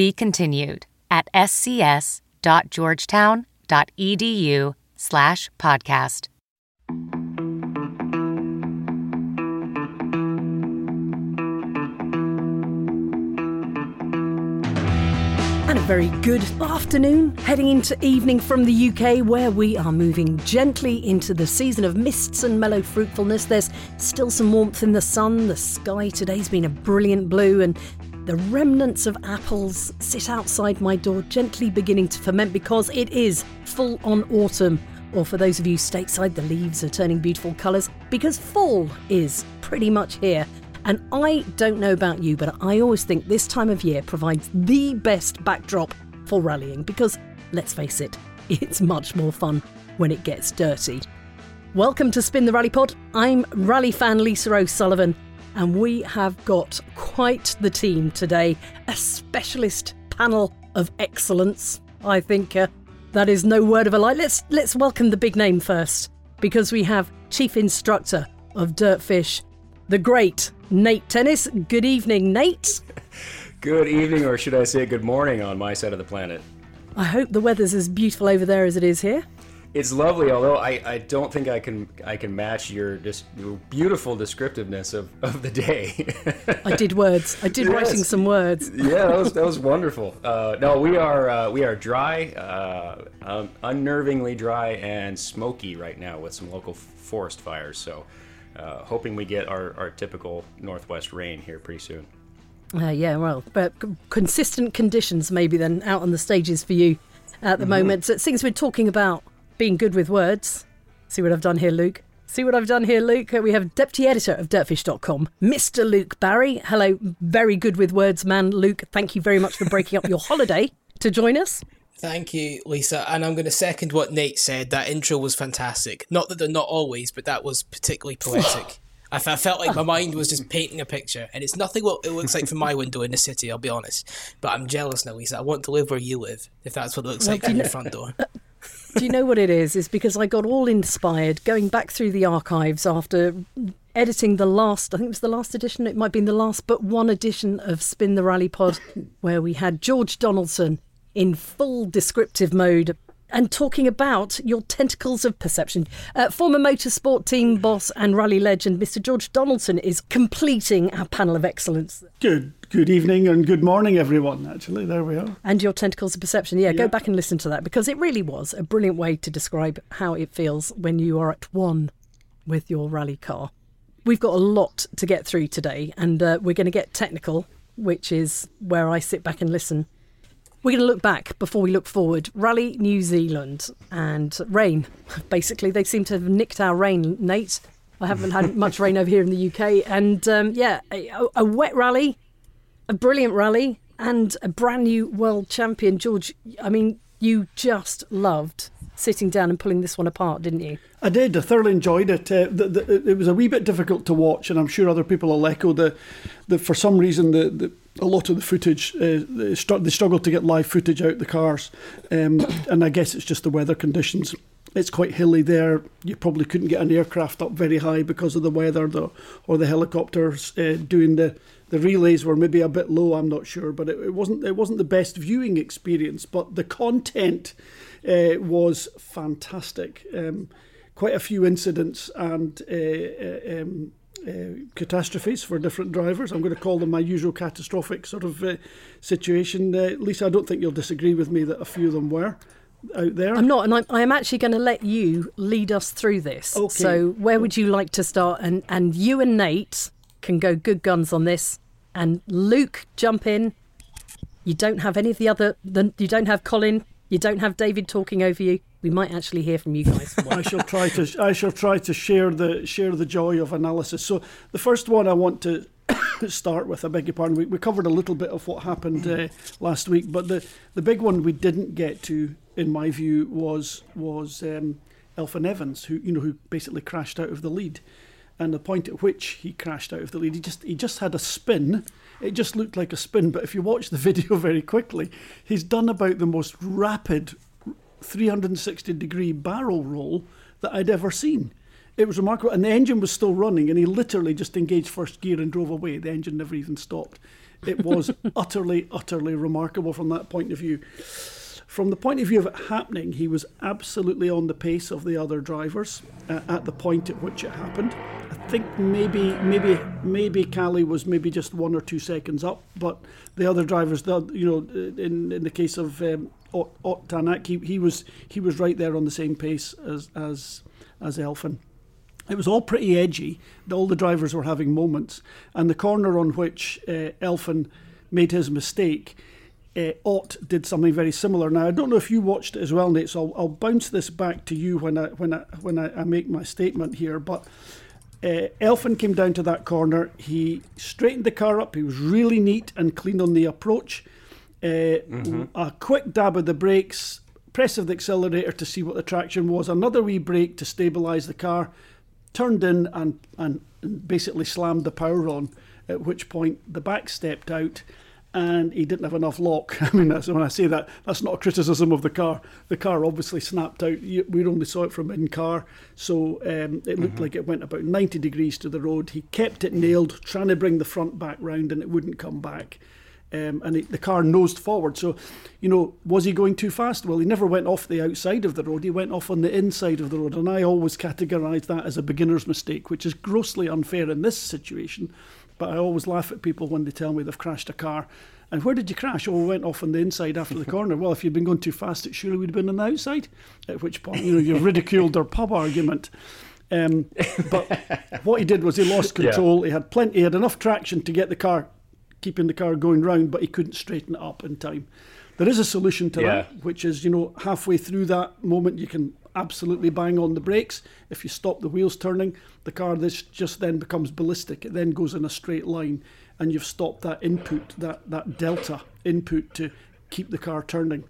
Be continued at scs.georgetown.edu slash podcast. And a very good afternoon, heading into evening from the UK, where we are moving gently into the season of mists and mellow fruitfulness. There's still some warmth in the sun. The sky today's been a brilliant blue, and the remnants of apples sit outside my door, gently beginning to ferment because it is full on autumn. Or for those of you stateside, the leaves are turning beautiful colours because fall is pretty much here. And I don't know about you, but I always think this time of year provides the best backdrop for rallying because, let's face it, it's much more fun when it gets dirty. Welcome to Spin the Rally Pod. I'm rally fan Lisa O'Sullivan, and we have got quite the team today a specialist panel of excellence. I think uh, that is no word of a lie. Let's, let's welcome the big name first because we have Chief Instructor of Dirtfish, the great Nate Tennis. Good evening, Nate. Good evening, or should I say good morning on my side of the planet. I hope the weather's as beautiful over there as it is here. It's lovely, although I, I don't think I can I can match your just your beautiful descriptiveness of, of the day. I did words. I did Yes. writing some words. yeah, that was that was wonderful. Uh, no, we are uh, we are dry, uh, um, unnervingly dry and smoky right now with some local forest fires. So, uh, hoping we get our, our typical northwest rain here pretty soon. Uh, yeah, well, but consistent conditions maybe then out on the stages for you at the moment. So, things we're talking about being good with words. See what I've done here, Luke? See what I've done here, Luke? We have deputy editor of dirtfish.com, Mr. Luke Barry. Hello, very good with words, man. Luke, thank you very much for breaking up your holiday to join us. Thank you, Lisa. And I'm going to second what Nate said. That intro was fantastic. Not that they're not always, but that was particularly poetic. I felt like my mind was just painting a picture, and it's nothing what it looks like from my window in the city. I'll be honest, but I'm jealous now, Lisa. I want to live where you live, if that's what it looks like from your front door. Do you know what it is? It's because I got all inspired going back through the archives after editing the last, I think it was the last edition, it might have been the last but one edition of Spin the Rally Pod, where we had George Donaldson in full descriptive mode and talking about your tentacles of perception. Uh, former motorsport team boss and rally legend, Mr. George Donaldson, is completing our panel of excellence. Good, good evening and good morning, everyone. Actually, there we are. And your tentacles of perception. Yeah, go back and listen to that because it really was a brilliant way to describe how it feels when you are at one with your rally car. We've got a lot to get through today, and uh, we're going to get technical, which is where I sit back and listen. We're going to look back before we look forward. Rally New Zealand and rain. Basically, they seem to have nicked our rain, Nate. I haven't had much rain over here in the UK. And um, yeah, a, a wet rally, a brilliant rally, and a brand new world champion. George, I mean, you just loved sitting down and pulling this one apart, didn't you? I did. I thoroughly enjoyed it. Uh, the, the, it was a wee bit difficult to watch, and I'm sure other people will echo the, the for some reason the, the a lot of the footage uh, they, struggled to get live footage out the cars, um, and I guess it's just the weather conditions. It's quite hilly there. You probably couldn't get an aircraft up very high because of the weather, the, or the helicopters uh, doing the the relays were maybe a bit low. I'm not sure, but it, it wasn't it wasn't the best viewing experience. But the content uh, was fantastic. Um, quite a few incidents and uh, uh, um, uh, catastrophes for different drivers. I'm going to call them my usual catastrophic sort of uh, situation. Uh, Lisa, I don't think you'll disagree with me that a few of them were out there. I'm not, and I'm, I am actually going to let you lead us through this. Okay. So, where would you like to start? And and you and Nate can go good guns on this, and Luke jump in. You don't have any of the other. The, you don't have Colin. You don't have David talking over you. We might actually hear from you guys. I shall try to I shall try to share the share the joy of analysis. So the first one I want to start with. I beg your pardon. We, we covered a little bit of what happened uh, last week, but the, the big one we didn't get to, in my view, was was um, Elfyn Evans, who you know who basically crashed out of the lead, and the point at which he crashed out of the lead, he just he just had a spin. It just looked like a spin, but if you watch the video very quickly, he's done about the most rapid 360 degree barrel roll that I'd ever seen. It was remarkable, and the engine was still running, and he literally just engaged first gear and drove away. The engine never even stopped. It was utterly, utterly remarkable from that point of view. From the point of view of it happening, he was absolutely on the pace of the other drivers uh, at the point at which it happened. I think maybe, maybe, maybe Kalle was maybe just one or two seconds up, but the other drivers, the, you know, in in the case of um, Tanak, he, he was he was right there on the same pace as as as Elfyn. It was all pretty edgy. All the drivers were having moments, and the corner on which uh, Elfyn made his mistake uh, Ott did something very similar. Now I don't know if you watched it as well, Nate. So I'll, I'll bounce this back to you when I when I when I, I make my statement here. But uh, Elfyn came down to that corner. He straightened the car up. He was really neat and clean on the approach. Uh, mm-hmm. A quick dab of the brakes, press of the accelerator to see what the traction was. Another wee brake to stabilise the car. Turned in and and basically slammed the power on. At which point the back stepped out and he didn't have enough lock. I mean, that's, when I say that, that's not a criticism of the car. The car obviously snapped out. We only saw it from in car, so um, it looked mm-hmm. like it went about 90 degrees to the road. He kept it nailed, trying to bring the front back round, and it wouldn't come back. Um, and it, the car nosed forward. So, you know, was he going too fast? Well, he never went off the outside of the road. He went off on the inside of the road. And I always categorise that as a beginner's mistake, which is grossly unfair in this situation but I always laugh at people when they tell me they've crashed a car. And where did you crash? Oh, we went off on the inside after the corner. Well, if you'd been going too fast, it surely would have been on the outside. At which point, you know, you've ridiculed their pub argument. Um, but what he did was he lost control. Yeah. He had plenty, he had enough traction to get the car, keeping the car going round, but he couldn't straighten it up in time. There is a solution to yeah. that, which is, you know, halfway through that moment, you can absolutely bang on the brakes. If you stop the wheels turning, the car this just then becomes ballistic. It then goes in a straight line, and you've stopped that input, that that delta input to keep the car turning.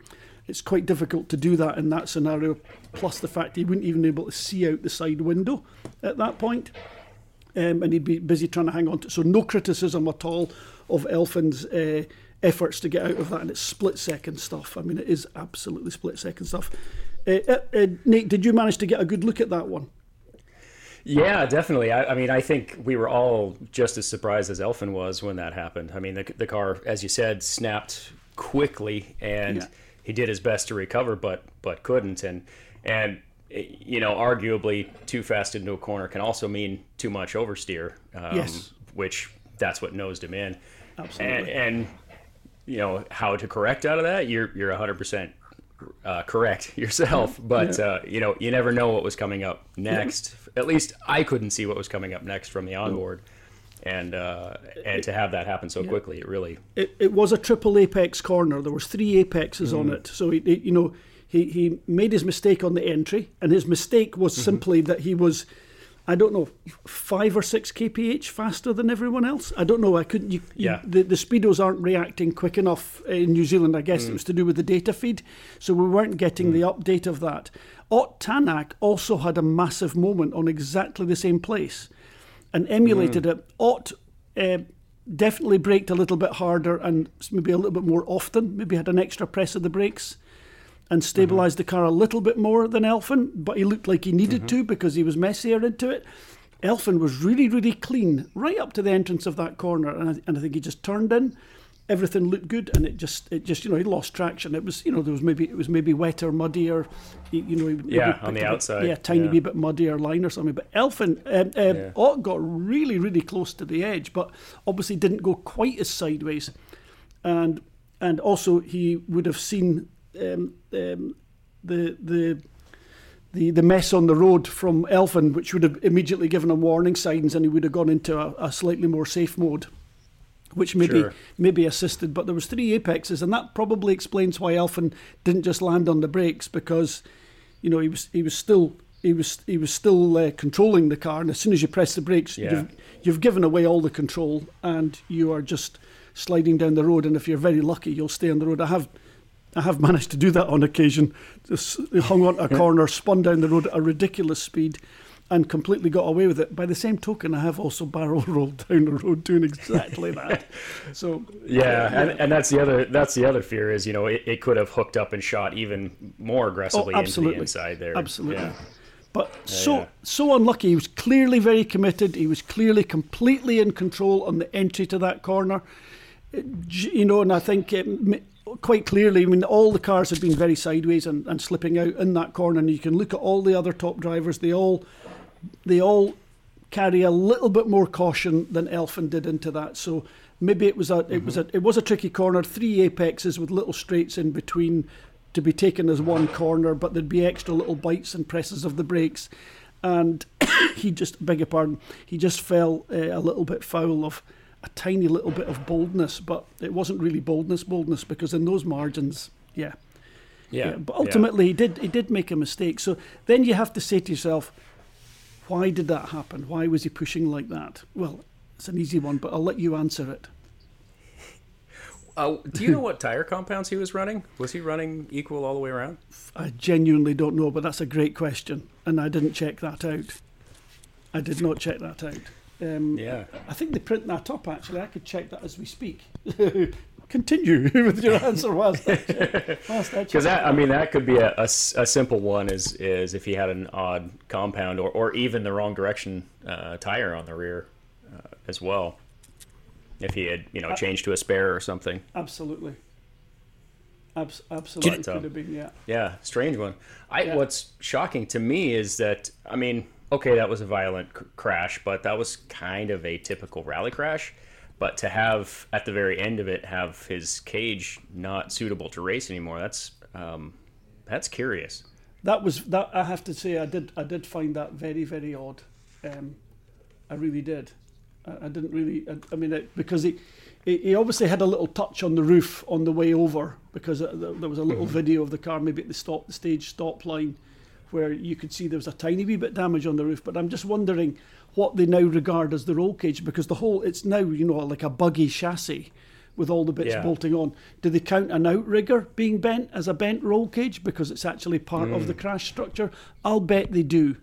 It's quite difficult to do that in that scenario. Plus the fact he wouldn't even be able to see out the side window at that point. Um, and he'd be busy trying to hang on to. So no criticism at all of Elfyn's uh, efforts to get out of that, and it's split second stuff. I mean, it is absolutely split second stuff. Uh, uh, uh, Nate, did you manage to get a good look at that one? Yeah, definitely. I, I, mean, I think we were all just as surprised as Elfyn was when that happened. I mean, the, the car, as you said, snapped quickly, and yeah. he did his best to recover, but but couldn't. And and you know, arguably, too fast into a corner can also mean too much oversteer. Um, yes. Which that's what nosed him in. Absolutely. And, and you know how to correct out of that. You're you're 100 percent uh, correct yourself, but yeah. uh, you know you never know what was coming up next. Yeah. At least I couldn't see what was coming up next from the onboard, and uh, and to have that happen so yeah. quickly, it really it, it was a triple apex corner. There was three apexes mm. on it, so it, it, you know he he made his mistake on the entry, and his mistake was mm-hmm. simply that he was I don't know, five or six kph faster than everyone else. I don't know. I couldn't. You, yeah. You, the, the speedos aren't reacting quick enough in New Zealand. I guess mm. it was to do with the data feed, so we weren't getting mm. the update of that. Ott Tanak also had a massive moment on exactly the same place, and emulated mm. it. Ott. Uh, definitely braked a little bit harder and maybe a little bit more often. Maybe had an extra press of the brakes and stabilised mm-hmm. the car a little bit more than Elfyn, but he looked like he needed mm-hmm. to because he was messier into it. Elfyn was really, really clean right up to the entrance of that corner, and I, and I think he just turned in. Everything looked good, and it just, it just, you know, he lost traction. It was, you know, there was maybe it was maybe wetter, muddier, you, you know, yeah, on the outside, yeah, tiny yeah. wee bit muddier line or something. But Elfyn, um, um, yeah. Ott got really, really close to the edge, but obviously didn't go quite as sideways, and and also he would have seen um, um, the the the the mess on the road from Elfyn, which would have immediately given him warning signs, and he would have gone into a, a slightly more safe mode, which maybe sure. maybe assisted. But there was three apexes, and that probably explains why Elfyn didn't just land on the brakes because, you know, he was he was still he was he was still uh, controlling the car, and as soon as you press the brakes, Yeah. you've, you've given away all the control, and you are just sliding down the road. And if you're very lucky, you'll stay on the road. I have. I have managed to do that on occasion. Just hung on a corner, spun down the road at a ridiculous speed, and completely got away with it. By the same token, I have also barrel rolled down the road doing exactly that. So Yeah, and, and that's the other that's the other fear is you know it, it could have hooked up and shot even more aggressively into the inside there. Absolutely. Yeah. But so yeah. so unlucky. He was clearly very committed. He was clearly completely in control on the entry to that corner. You know, and I think it, quite clearly. I mean, all the cars have been very sideways and, and slipping out in that corner. And you can look at all the other top drivers. They all they all carry a little bit more caution than Elfyn did into that. So maybe it was a it was a it was a tricky corner. Three apexes with little straights in between to be taken as one corner, but there'd be extra little bites and presses of the brakes. And he just beg your pardon, he just fell uh, a little bit foul of a tiny little bit of boldness, but it wasn't really boldness, boldness because in those margins, yeah. Yeah, Yeah, but ultimately he did he did make a mistake. So then you have to say to yourself, why did that happen? Why was he pushing like that? Well, it's an easy one, but I'll let you answer it. Uh, do you know what tire compounds he was running? Was he running equal all the way around? I genuinely don't know, but that's a great question, and I didn't check that out. I did not check that out. Um, Yeah. I think they print that up. Actually, I could check that as we speak. Continue with your answer whilst I check. Whilst I check. Because that, I mean, that could be a a simple one. Is is if he had an odd compound or, or even the wrong direction uh, tire on the rear uh, as well. If he had, you know, changed to a spare or something. Absolutely. Abs- absolutely But, uh, could have been. Yeah. Yeah, strange one. I Yeah. what's shocking to me is that I mean, okay, that was a violent c- crash, but that was kind of a typical rally crash. But to have at the very end of it have his cage not suitable to race anymore, that's um, that's curious. That was that. I have to say, I did. I did find that very, very odd. Um, I really did. I, I didn't really. I, I mean, it, because he, he, he obviously had a little touch on the roof on the way over because uh, there there was a little video of the car maybe at the stop, the stage stop line, where you could see there was a tiny wee bit damage on the roof. But I'm just wondering what they now regard as the roll cage because the whole it's now you know like a buggy chassis with all the bits Yeah. bolting on. Do they count an outrigger being bent as a bent roll cage because it's actually part of the mm. crash structure? I'll bet they do.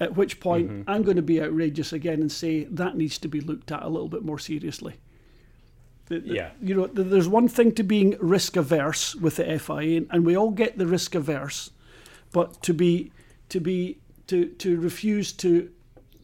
At which point, mm-hmm. I'm going to be outrageous again and say that needs to be looked at a little bit more seriously. The- the- Yeah. You know, th- there's one thing to being risk averse with the FIA, and we all get the risk averse, but to be to be to to refuse to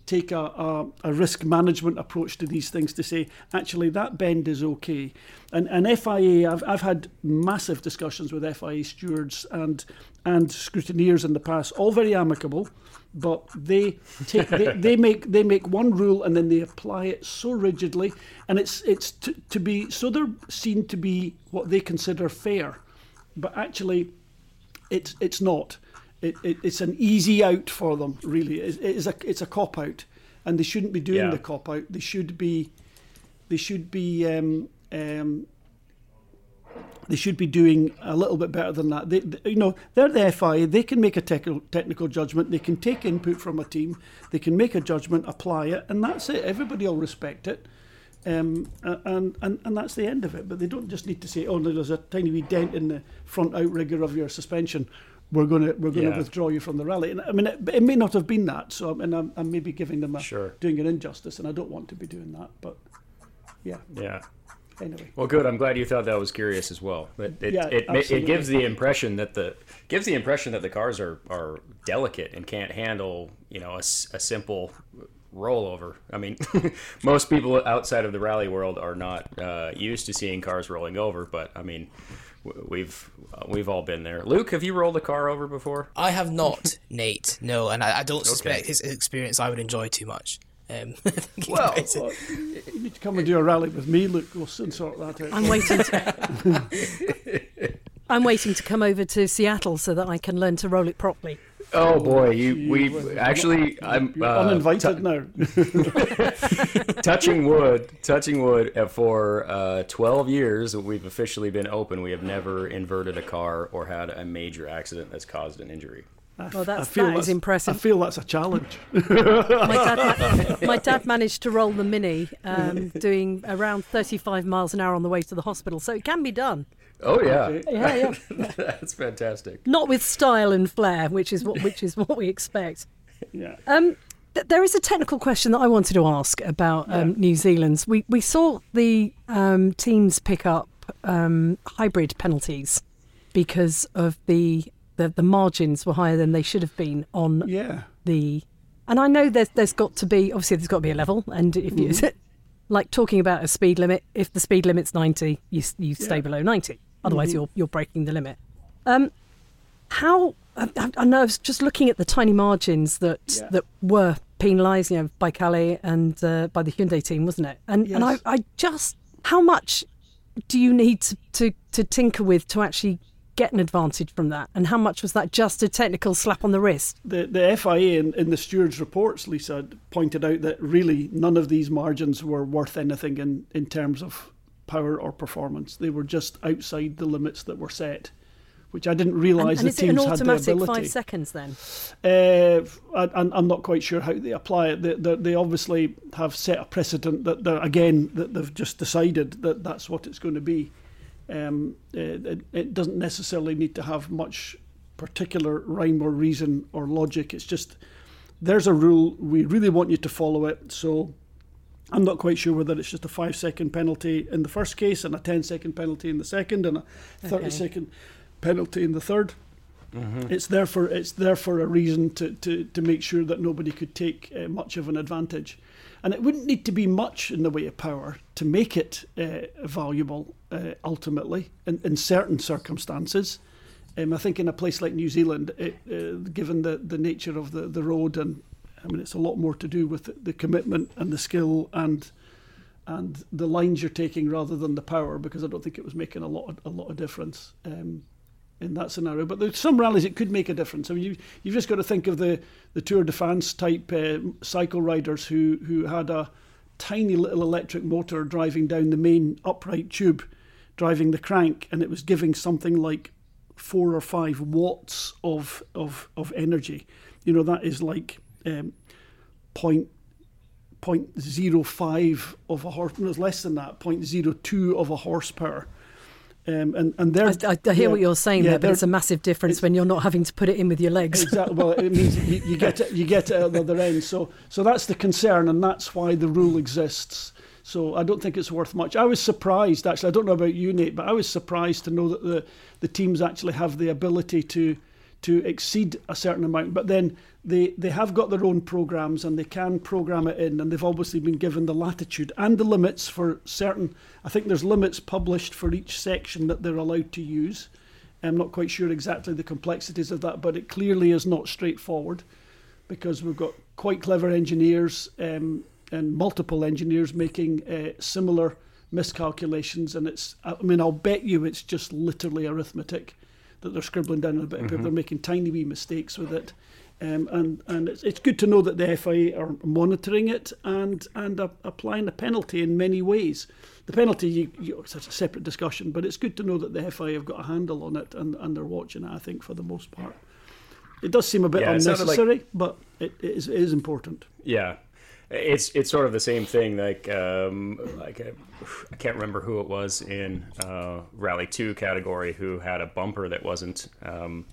take a, a, a risk management approach to these things to say actually that bend is okay and and FIA I've, I've had massive discussions with FIA stewards and and scrutineers in the past all very amicable but they take they, they make they make one rule and then they apply it so rigidly and it's it's to, to be so they're seen to be what they consider fair but actually it's it's not. It, it, it's an easy out for them, really. It, it is a it's a cop out, and they shouldn't be doing Yeah. the cop out. They should be, they should be, um, um, they should be doing a little bit better than that. They, they- you know, they're the FIA. They can make a technical technical judgment. They can take input from a team. They can make a judgment, apply it, and that's it. Everybody will respect it. Um, and, and and that's the end of it. But they don't just need to say, "Oh, no, there's a tiny wee dent in the front outrigger of your suspension. We're gonna we're gonna Yeah. withdraw you from the rally." And I mean, it, it may not have been that. So I mean, I'm, I'm maybe giving them a Sure. doing an injustice, and I don't want to be doing that. But yeah, Yeah. anyway. Well, good. I'm glad you thought that was curious as well. It it, Yeah, it, it gives the impression that the gives the impression that the cars are, are delicate and can't handle you know a, a simple rollover. I mean, most people outside of the rally world are not uh, used to seeing cars rolling over, but I mean, we've uh, we've all been there. Luke, have you rolled a car over before? I have not, Nate. No, and I, I don't suspect Okay. his experience I would enjoy too much. Um, Well. Well, you need to come and do a rally with me. Luke. we'll soon sort that out. I'm waiting. To, I'm waiting to come over to Seattle so that I can learn to roll it properly. Oh boy, you we actually I'm uh, uninvited now. touching wood, touching wood. uh, For uh, 12 years we've officially been open, we have never inverted a car or had a major accident that's caused an injury. I, Well, that's- I feel that is that's- impressive. I feel that's a challenge. my, dad my dad managed to roll the Mini, um, doing around 35 miles an hour on the way to the hospital, so it can be done. Oh yeah, Yeah, yeah. that's fantastic. Not with style and flair, which is what which is what we expect. yeah. Um, th- there is a technical question that I wanted to ask about um, New Zealand's. We we saw the um, teams pick up um, hybrid penalties because of the, the the margins were higher than they should have been on Yeah. the. And I know there's there's got to be obviously there's got to be a level, and if you like talking about a speed limit, if the speed limit's ninety, you you stay Yeah. below ninety. Otherwise, you're you're breaking the limit. Um, how I, I- know I was just looking at the tiny margins that Yeah. that were penalised, you know, by Kalle and uh, by the Hyundai team, wasn't it? And and I, I just how much do you need to, to to tinker with to actually get an advantage from that? And how much was that just a technical slap on the wrist? The, the FIA in, in the stewards' reports, Lisa, pointed out that really none of these margins were worth anything in, in terms of power or performance. They were just outside the limits that were set, which I didn't And, realise and the is teams had the automatic ability. five seconds then? Uh, I, I'm I'm not quite sure how they apply it. They, they, they obviously have set a precedent that again that they've just decided that that's what it's going to be. Um, it, it doesn't necessarily need to have much particular rhyme or reason or logic. It's just there's a rule. We really want you to follow it. So I'm not quite sure whether it's just a five second penalty in the first case and a 10 second penalty in the second and a 30 Okay. second penalty in the third. It's there for it's there for a reason to, to, to make sure that nobody could take uh, much of an advantage, and it wouldn't need to be much in the way of power to make it uh, valuable uh, ultimately in, in certain circumstances. Um, I think in a place like New Zealand, it, uh, given the, the nature of the, the road, and I mean it's a lot more to do with the, the commitment and the skill and and the lines you're taking rather than the power, because I don't think it was making a lot of, a lot of difference. Um, in that scenario. But there's some rallies it could make a difference. I mean, you, you've just got to think of the, the Tour de France type uh, cycle riders who, who had a tiny little electric motor driving down the main upright tube, driving the crank, and it was giving something like four or five watts of, of, of energy. You know, that is like um, point, 0.05 of a horse, no, less than that, 0.02 of a horsepower. Um, and and they're, I, I, I hear yeah, what you're saying yeah, there, but it's a massive difference when you're not having to put it in with your legs. Exactly. Well, it means you, you get it. You get it at the other end. So, so that's the concern, and that's why the rule exists. So, I don't think it's worth much. I was surprised, actually. I don't know about you, Nate, but I was surprised to know that the the teams actually have the ability to to exceed a certain amount. But then they they have got their own programs, and they can program it in, and they've obviously been given the latitude and the limits for certain. I think there's limits published for each section that they're allowed to use. I'm not quite sure exactly the complexities of that, but it clearly is not straightforward because we've got quite clever engineers um, and multiple engineers making uh, similar miscalculations. And it's, I mean, I'll bet you it's just literally arithmetic that they're scribbling down on a bit of paper. They're making tiny wee mistakes with it. Um, and and it's, it's good to know that the FIA are monitoring it and and uh, applying a penalty in many ways. The penalty, you, you, it's a separate discussion, but it's good to know that the FIA have got a handle on it and, and they're watching it. I think for the most part, it does seem a bit Yeah, it like- unnecessary, but it, it, is, it is important. Yeah, it's it's sort of the same thing. Like um, like I, I can't remember who it was in uh, Rally Two category who had a bumper that wasn't um,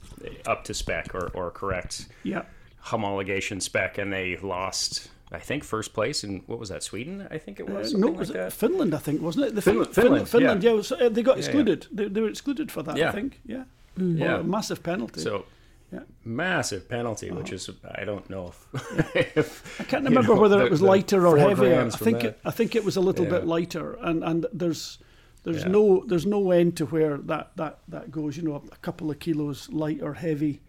up to spec or, or correct Yeah. homologation spec, and they lost. I think first place in what was that Sweden? I think it Uh, was no, was like it that. Finland? I think wasn't it? The Finland- Fin- Finland, Finland, yeah. yeah. so, uh, they got Yeah, yeah. excluded. They, they were excluded for that. I Yeah. think. Yeah. Yeah. Well, a massive penalty. So Yeah. Uh-huh. massive penalty, which is I don't know if, if I can't remember know, whether the- it was lighter or heavier. I think it, I think it was a little bit lighter, and, and there's there's Yeah. no there's no end to where that, that, that goes. You know, a, couple of kilos light or heavy.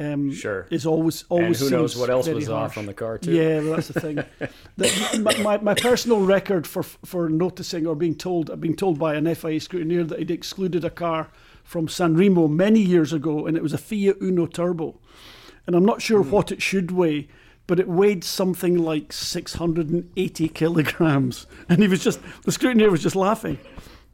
Um, Sure. is always and always. who knows what else was off harsh. on the car too. Yeah, well, that's the thing. the, my, my, my personal record for for noticing or being told, I've been told by an FIA scrutineer that he'd excluded a car from San Remo many years ago, and it was a Fiat Uno Turbo, and I'm not sure hmm. what it should weigh. But it weighed something like 680 kilograms, and he was just the scrutineer was just laughing.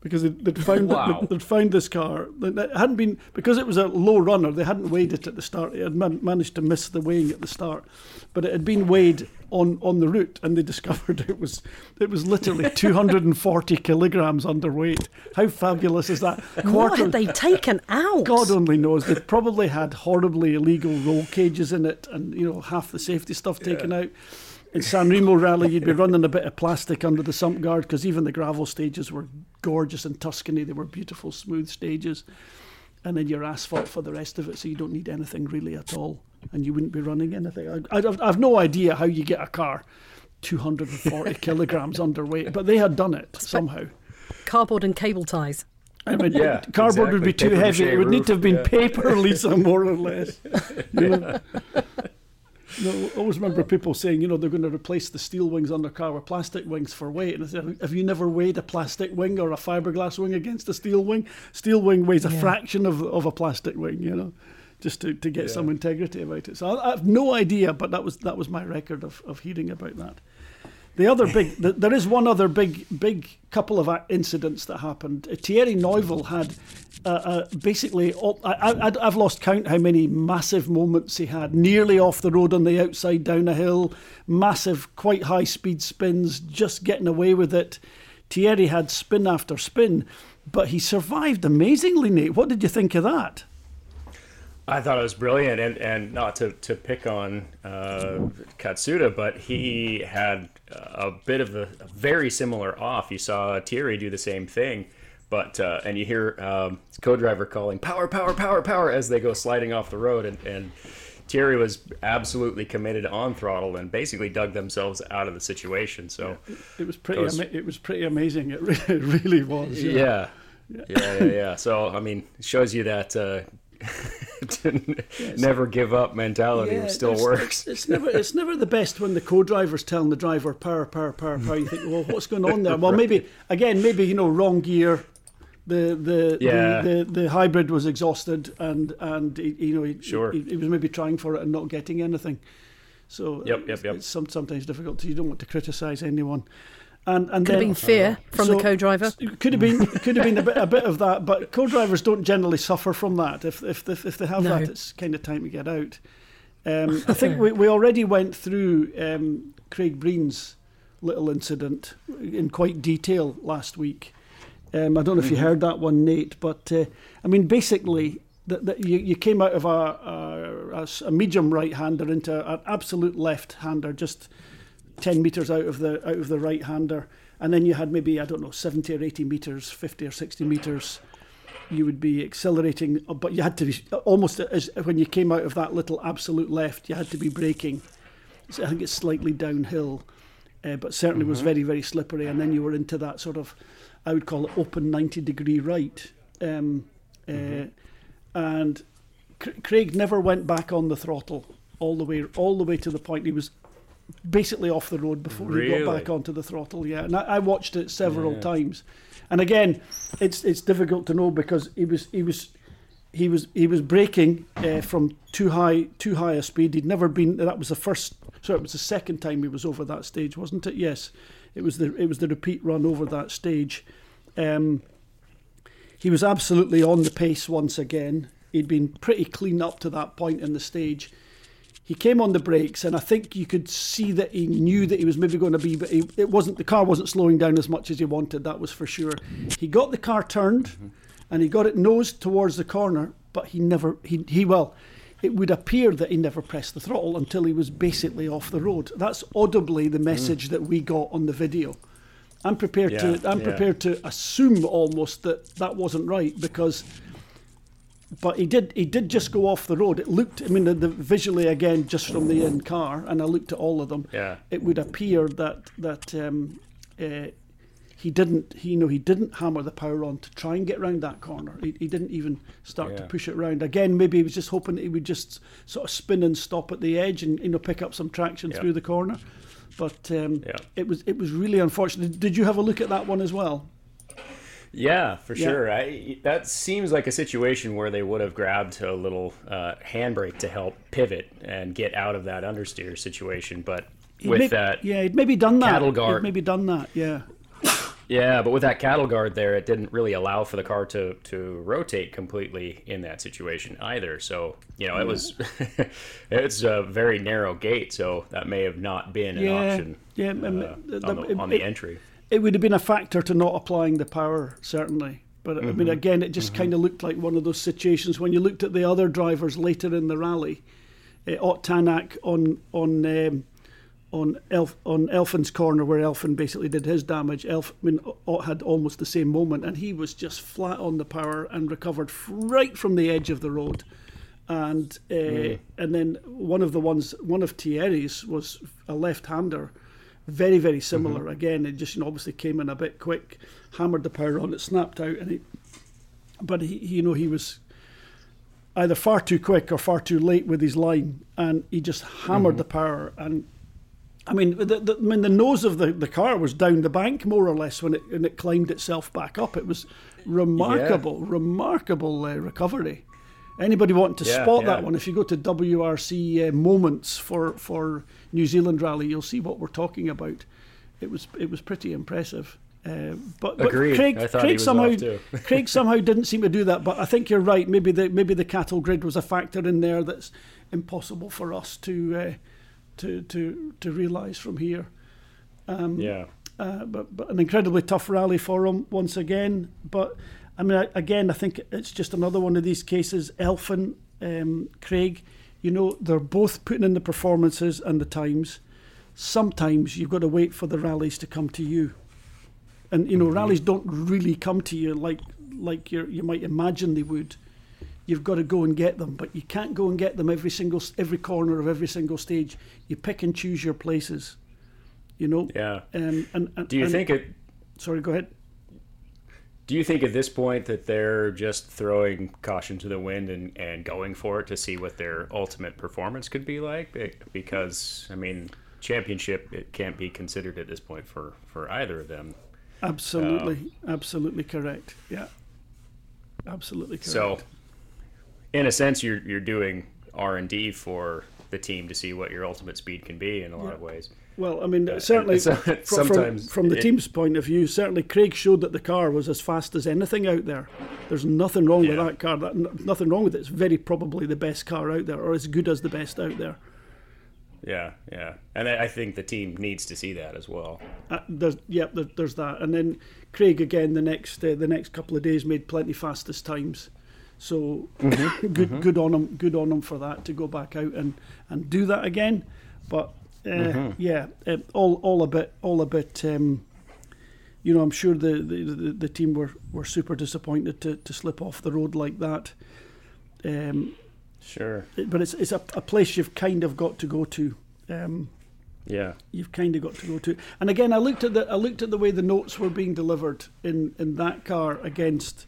because they'd, they'd found Wow. they'd, they'd found this car. It hadn't been because it was a low runner. They hadn't weighed it at the start. It had man, managed to miss the weighing at the start, but it had been weighed on, on the route, and they discovered it was it was literally 240 kilograms underweight. How fabulous is that? What had they taken out? God only knows. They probably had horribly illegal roll cages in it, and you know half the safety stuff taken out. In San Remo Rally, you'd be running a bit of plastic under the sump guard because even the gravel stages were gorgeous in Tuscany. They were beautiful, smooth stages, and then your asphalt for the rest of it, so you don't need anything really at all, and you wouldn't be running anything. I, I've, I've no idea how you get a car 240 kilograms underweight, but they had done it somehow. Cardboard and cable ties. I mean, Yeah, cardboard would be too Paper heavy. It would need to have been yeah. paper, Lisa, more or less. You know? No, I always remember people saying, you know, they're going to replace the steel wings on their car with plastic wings for weight. And I said, have you never weighed a plastic wing or a fiberglass wing against a steel wing? Steel wing weighs a fraction of, of a plastic wing, you know, just to, to get some integrity about it. So I, I have no idea, but that was that was my record of, of hearing about that. The other big, th there is one other big, big couple of incidents that happened. Uh, Thierry Neuville had uh, uh, basically, all, I, I, I've lost count how many massive moments he had. Nearly off the road on the outside down a hill, massive, quite high speed spins, just getting away with it. Thierry had spin after spin, but he survived amazingly, Nate. What did you think of that? I thought it was brilliant, and, and not to, to pick on uh, Katsuta, but he had a bit of a, a very similar off. You saw Thierry do the same thing, but uh, and you hear um, co-driver calling "power, power, power, power" as they go sliding off the road, and, and Thierry was absolutely committed on throttle and basically dug themselves out of the situation. So It was pretty. Goes- Ama- it was pretty amazing. It really, it really was. you know. yeah. Yeah, yeah, yeah. So I mean, it shows you that uh, to never give up mentality Yeah, still works. It's, never it's never the best when the co-driver's telling the driver power, power, power, power. You think, well, what's going on there? Well, maybe again, maybe you know, wrong gear. The the, Yeah. the, the the hybrid was exhausted, and and he, you know he, Sure. he, he was maybe trying for it and not getting anything. So Yep, yep, it's, yep. it's some, sometimes difficult. You don't want to criticise anyone. And and Could have been fear from the co-driver. it could have been could have been a bit a bit of that, but co-drivers don't generally suffer from that. If if if, if they have No. that, it's kind of time to get out. Um, I think we, we already went through um, Craig Breen's little incident in quite detail last week. Um, I don't know if you heard that one, Nate, but uh, I mean, basically, that, that you, you came out of a a medium right-hander into an absolute left-hander, just 10 meters out of the out of the right hander and then you had maybe i don't know 70 or 80 meters 50 or 60 meters you would be accelerating uh, but you had to be almost as when you came out of that little absolute left you had to be braking. So i think it's slightly downhill uh, but certainly was very very slippery. And then you were into that sort of i would call it open 90 degree right um, uh, and Cr- Craig never went back on the throttle all the way all the way to the point he was basically off the road before he got back onto the throttle. Yeah, and I, I watched it several times, and again, it's it's difficult to know because he was he was he was he was braking uh, from too high too high a speed. He'd never been. That was the first. So it was the second time he was over that stage, wasn't it? Yes, it was the it was the repeat run over that stage. Um, he was absolutely on the pace once again. He'd been pretty clean up to that point in the stage. He came on the brakes, and I think you could see that he knew that he was maybe going to be, but he, it wasn't. The car wasn't slowing down as much as he wanted. That was for sure. He got the car turned, mm-hmm. and he got it nosed towards the corner, but he never. He he well. It would appear that he never pressed the throttle until he was basically off the road. That's audibly the mm. message that we got on the video. I'm prepared Yeah, to. I'm yeah. prepared to assume almost that that wasn't right because but he did he did just go off the road. It looked I mean the, the visually again just from the in car and I looked at all of them. Yeah. It would appear that that um, uh, he didn't he you know he didn't hammer the power on to try and get round that corner. He, he didn't even start to push it round. Again, maybe he was just hoping he would just sort of spin and stop at the edge and you know pick up some traction Yeah. through the corner. But um, Yeah. it was it was really unfortunate. Did you have a look at that one as well? Yeah, for Yeah. sure. I, that seems like a situation where they would have grabbed a little uh, handbrake to help pivot and get out of that understeer situation. But He'd with may- that, yeah, he'd maybe done that. cattle guard- maybe done that. Yeah. Yeah, but with that cattle guard there, it didn't really allow for the car to, to rotate completely in that situation either. So you know, it was it's a very narrow gate, so that may have not been an Yeah, option. yeah, uh, um, on, the- the, on the it- entry. It would have been a factor to not applying the power, certainly. But I Mm-hmm. mean, again, it just kind of looked like one of those situations when you looked at the other drivers later in the rally. Uh, Ott Tanak on on um, on Elf on Elfyn's corner where Elfyn basically did his damage. Elf, I mean, Ott had almost the same moment, and he was just flat on the power and recovered right from the edge of the road. And uh, and then one of the ones, one of Thierry's was a left-hander, very very similar. Again, it just you know, obviously came in a bit quick, hammered the power on it, snapped out, and he, but he, you know, he was either far too quick or far too late with his line, and he just hammered the power. And I mean, the, the, I mean, the nose of the, the car was down the bank more or less when it when it climbed itself back up. It was remarkable, remarkable uh, recovery. Anybody wanting to Yeah, spot yeah. that one? If you go to WRC uh, moments for for New Zealand Rally, you'll see what we're talking about. It was it was pretty impressive. Uh, but, but Craig, Craig somehow. Craig somehow didn't seem to do that. But I think you're right. Maybe the maybe the cattle grid was a factor in there that's impossible for us to uh, to to to realise from here. Yeah. Uh, but, but an incredibly tough rally for him once again. But I mean, I, again, I think it's just another one of these cases. Elfyn, um, Craig, you know, they're both putting in the performances and the times. Sometimes you've got to wait for the rallies to come to you, and you know, rallies don't really come to you like like you you might imagine they would. You've got to go and get them, but you can't go and get them every single every corner of every single stage. You pick and choose your places. You know. Yeah. Um, and, and, Do you and- think it? Sorry, go ahead. Do you think at this point that they're just throwing caution to the wind and, and going for it to see what their ultimate performance could be like? Because I mean, championship it can't be considered at this point for for either of them. Absolutely, um, absolutely correct. Yeah, absolutely correct. So, in a sense, you're you're doing R and D for the team to see what your ultimate speed can be in a lot of ways. Well, I mean, certainly so- fr- from, sometimes from the it- team's point of view, certainly Craig showed that the car was as fast as anything out there. There's nothing wrong with that car. That, nothing wrong with it. It's very probably the best car out there, or as good as the best out there. Yeah, yeah, and I I think the team needs to see that as well. Uh, there's, yeah, there, there's that, and then Craig again the next uh, the next couple of days made plenty fastest times. So Mm-hmm, good, good on him, good on him for that to go back out and, and do that again. But uh, Mm-hmm. yeah, uh, all all a bit, all a bit. Um, you know, I'm sure the, the, the, the team were, were super disappointed to, to slip off the road like that. Um, Sure. but it's it's a, a place you've kind of got to go to. Um, Yeah. you've kind of got to go to. And again, I looked at the I looked at the way the notes were being delivered in, in that car against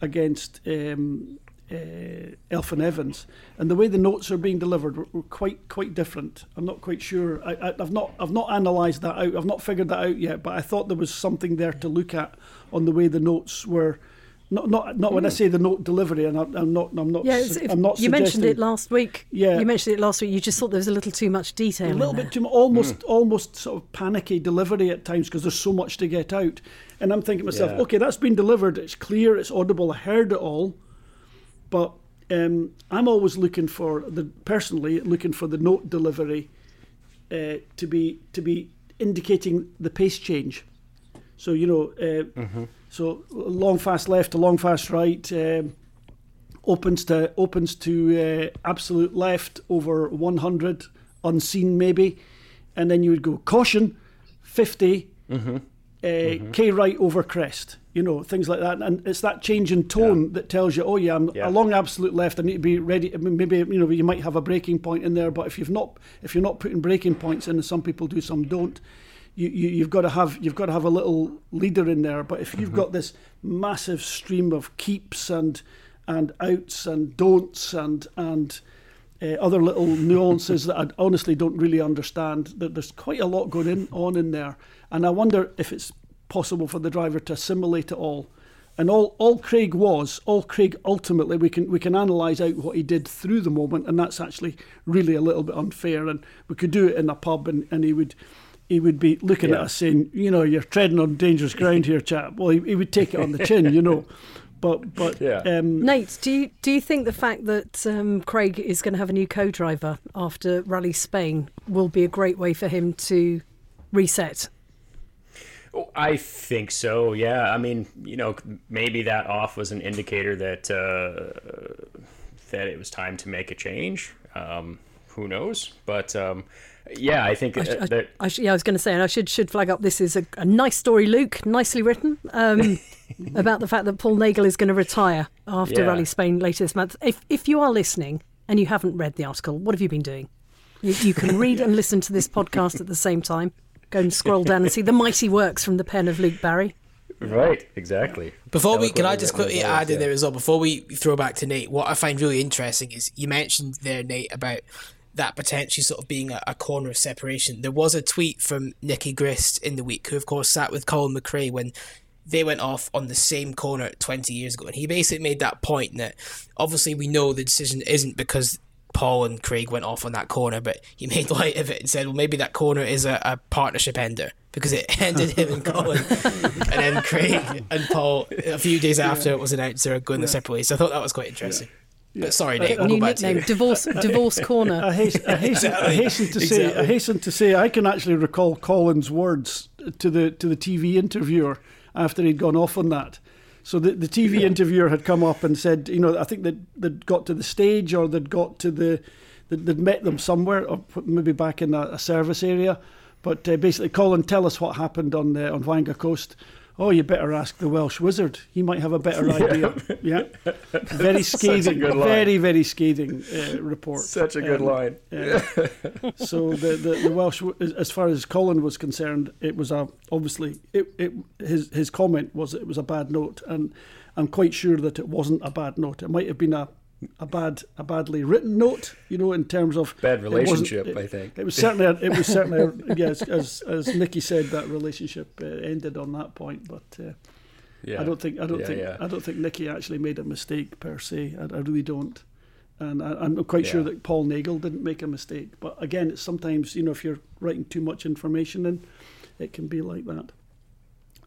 against um, uh, Elfyn Evans, and the way the notes are being delivered were, were quite quite different. I'm not quite sure. I, I, I've not I've not analysed that out. I've not figured that out yet. But I thought there was something there to look at on the way the notes were. Not, not, not when I say the note delivery, and I'm, I'm not, I'm not, Yeah, su- I'm not you mentioned it last week. Yeah. you mentioned it last week. You just thought there was a little too much detail. a in little there. bit too mu- almost almost sort of panicky delivery at times because there's so much to get out and i'm thinking to myself Yeah. okay that's been delivered it's clear it's audible i heard it all but um, i'm always looking for the personally looking for the note delivery uh, to be to be indicating the pace change. So you know uh, so long fast left to long fast right um, opens to opens to uh, absolute left over 100 unseen maybe. And then you would go caution 50 uh, k right over crest you know things like that. And it's that change in tone that tells you oh yeah i'm Yeah. along absolute left. I need to be ready. Maybe you know you might have a breaking point in there but if you've not if you're not putting breaking points in and some people do some don't you, you, you've got to have you've got to have a little leader in there. But if you've got this massive stream of keeps and and outs and don'ts and and uh, other little nuances that I honestly don't really understand, that there's quite a lot going in, on in there, and I wonder if it's possible for the driver to assimilate it all. And all, all Craig was, all Craig ultimately, we can we can analyse out what he did through the moment, and that's actually really a little bit unfair. And we could do it in a pub, and, and he would he would be looking Yeah. at us saying, you know, you're treading on dangerous ground here, chap. Well, he, he would take it on the chin, you know. But but Yeah. um, Nate, do you do you think the fact that um, Craig is going to have a new co-driver after Rally Spain will be a great way for him to reset? I think so. Yeah. I mean, you know, maybe that off was an indicator that uh, that it was time to make a change. Um, who knows? But um, yeah, I think I, I, that I sh- yeah, I was going to say, and I should should flag up. This is a, a nice story, Luke, nicely written um, about the fact that Paul Nagle is going to retire after Yeah. Rally Spain later this month. If if you are listening and you haven't read the article, what have you been doing? You, you can read and listen to this podcast at the same time. Go and scroll down and see the mighty works from the pen of Luke Barry. right, exactly. Before we, can I just quickly as always, add in there as well, before we throw back to Nate, what I find really interesting is you mentioned there, Nate, about that potentially sort of being a, a corner of separation. There was a tweet from Nicky Grist in the week, who of course sat with Colin McRae when they went off on the same corner 20 years ago. And he basically made that point that obviously we know the decision isn't because Paul and Craig went off on that corner, but he made light of it and said, well, maybe that corner is a, a partnership ender because it ended him and Colin. and then Craig and Paul, a few days after it was announced, they're going the separate ways. So I thought that was quite interesting. But sorry, Nate, we'll New go back to nickname, divorce divorce corner. I hasten, I hasten, I hasten to say, I hasten to say, I can actually recall Colin's words to the to the TV interviewer after he'd gone off on that. So the, the TV interviewer had come up and said, you know, I think that they'd got to the stage or they'd got to the, they'd, they'd met them somewhere or maybe back in a, a service area. But uh, basically, Colin, tell us what happened on uh, on Whanga Coast. Oh, you better ask the Welsh wizard. He might have a better idea. Yeah, very scathing, very very scathing uh, report. Such a good Um, line. so the, the, the Welsh, as- as far as Colin was concerned, it was a obviously it, it his his comment was it was a bad note, and I'm quite sure that it wasn't a bad note. It might have been a a bad a badly written note, you know, in terms of Bad relationship, it- I think. it was certainly a, it was certainly a, yes, as as Nicky said, that relationship uh, ended on that point, but. Uh, Yeah. I don't think I don't Yeah, think yeah. I don't think Nicky actually made a mistake per se. I, I really don't, and I, I'm quite sure that Paul Nagle didn't make a mistake. But again, it's sometimes you know if you're writing too much information in, it can be like that.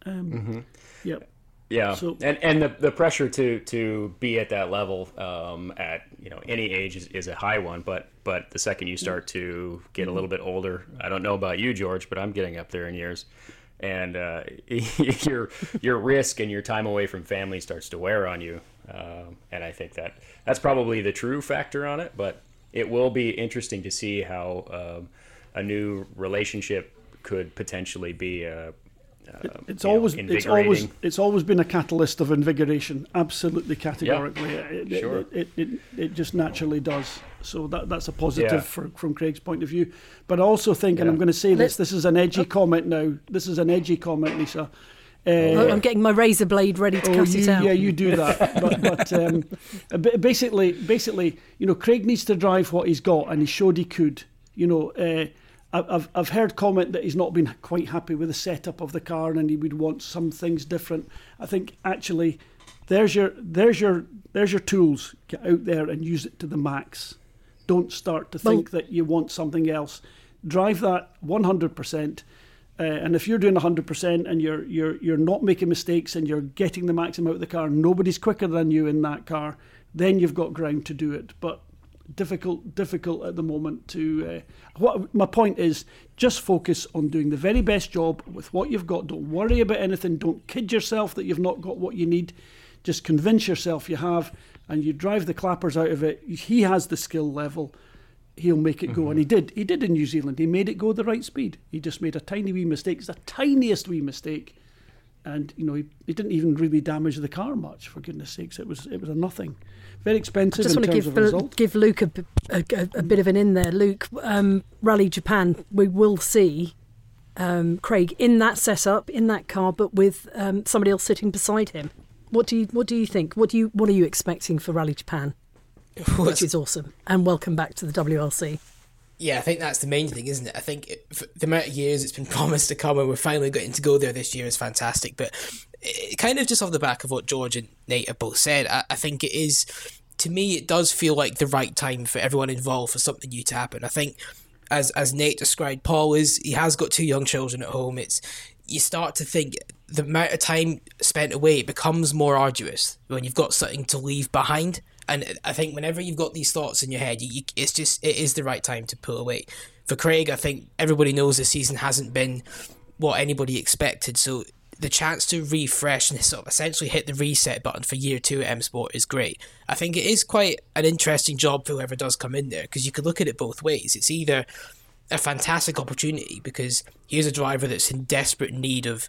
Um, Mm-hmm. Yep. Yeah, So- and and the, the pressure to to be at that level um, at you know any age is, is a high one. But but the second you start to get a little bit older, I don't know about you, George, but I'm getting up there in years, and uh, your your risk and your time away from family starts to wear on you. Um, and I think that that's probably the true factor on it. But it will be interesting to see how um, a new relationship could potentially be. Uh, uh, It's you know, always it's always invigorating. it's always been a catalyst of invigoration. Absolutely categorically, it, it- Sure. it, it, it it just naturally does. So that that's a positive Yeah. for, from Craig's point of view. But I also think, and I'm going to say this: this is an edgy comment now. This is an edgy comment, Lisa. Uh, I'm getting my razor blade ready to Oh, cut you, it out. yeah, you do that. but but um, basically, basically, you know, Craig needs to drive what he's got, and he showed he could. You know, uh, I- I've I've heard comment that he's not been quite happy with the setup of the car, and he would want some things different. I think actually, there's your there's your there's your tools. Get out there and use it to the max. Don't start to Well- think that you want something else. Drive that 100%. Uh, and if you're doing 100% and you're you're you're not making mistakes and you're getting the maximum out of the car, nobody's quicker than you in that car. Then you've got ground to do it. But difficult, difficult at the moment to. Uh, what my point is, just focus on doing the very best job with what you've got. Don't worry about anything. Don't kid yourself that you've not got what you need. Just convince yourself you have, and you drive the clappers out of it. He has the skill level he'll make it go. And he did. He did in New Zealand. He made it go the right speed. He just made a tiny wee mistake. It's the tiniest wee mistake. And you know he, he didn't even really damage the car much. For goodness sakes, it was it was a nothing. Very expensive I just in want to terms give of result. give Luke a a bit of an in there. Luke, um, Rally Japan, we will see um, Craig in that setup in that car, but with um, somebody else sitting beside him. What do you What do you think? What do you What are you expecting for Rally Japan? Which is awesome. And welcome back to the WRC. Yeah, I think that's the main thing, isn't it? I think it, the amount of years it's been promised to come and we're finally getting to go there this year is fantastic. But it, kind of just off the back of what George and Nate have both said, I, I think it is, to me, it does feel like the right time for everyone involved for something new to happen. I think as as Nate described, Paul is he has got two young children at home. It's you start to think the amount of time spent away becomes more arduous when you've got something to leave behind. And I think whenever you've got these thoughts in your head, you, you, it's just it is the right time to pull away. For Craig, I think everybody knows this season hasn't been what anybody expected. So the chance to refresh and sort of essentially hit the reset button for year two at M Sport is great. I think it is quite an interesting job for whoever does come in there because you could look at it both ways. It's either a fantastic opportunity because here's a driver that's in desperate need of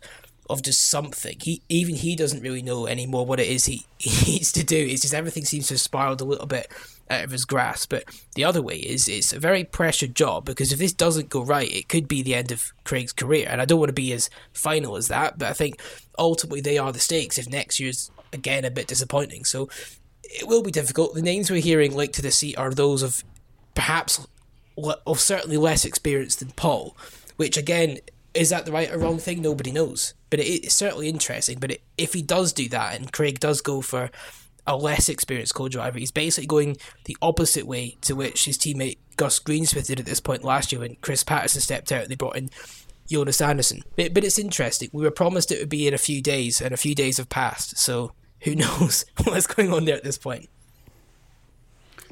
of just something. He even he doesn't really know anymore what it is he, he needs to do. It's just everything seems to have spiraled a little bit out of his grasp. But the other way is it's a very pressured job because if this doesn't go right, it could be the end of Craig's career. And I don't want to be as final as that, but I think ultimately they are the stakes if next year's again a bit disappointing. So it will be difficult. The names we're hearing linked to the seat are those of perhaps of certainly less experience than Paul, which again is that the right or wrong thing? Nobody knows. But it, it's certainly interesting. But it, if he does do that and Craig does go for a less experienced co-driver, he's basically going the opposite way to which his teammate Gus Greensmith did at this point last year when Chris Patterson stepped out. And they brought in Jonas Andersson. But, but it's interesting. We were promised it would be in a few days, and a few days have passed. So who knows what's going on there at this point?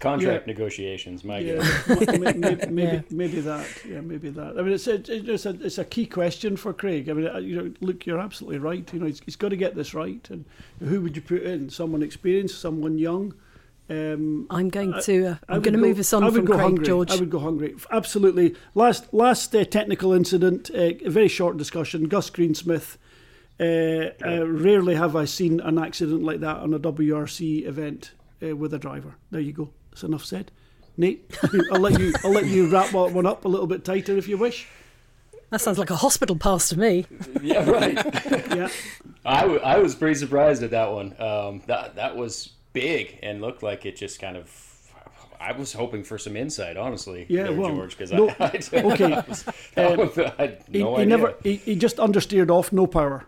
Contract yeah. negotiations, my yeah. maybe, maybe, yeah. maybe, that. Yeah, maybe that. I mean, it's a, it's a it's a key question for Craig. I mean, uh, you know, look, you're absolutely right. You know, he's, he's got to get this right. And who would you put in? Someone experienced, someone young. Um, I'm going to. Uh, I'm going to move us on from Craig hungry. George. I would go hungry. Absolutely. Last last uh, technical incident. Uh, a very short discussion. Gus Greensmith. Uh, uh, rarely have I seen an accident like that on a WRC event uh, with a driver. There you go. That's enough said. Nate, I'll let you. I'll let you wrap that one up a little bit tighter if you wish. That sounds like a hospital pass to me. yeah, right. yeah, I, w- I was pretty surprised at that one. Um, that that was big and looked like it just kind of. I was hoping for some insight, honestly. Yeah, there, well, George, because no, I, I, okay. I, was, um, I had no he, he never. He, he just understeered off, no power.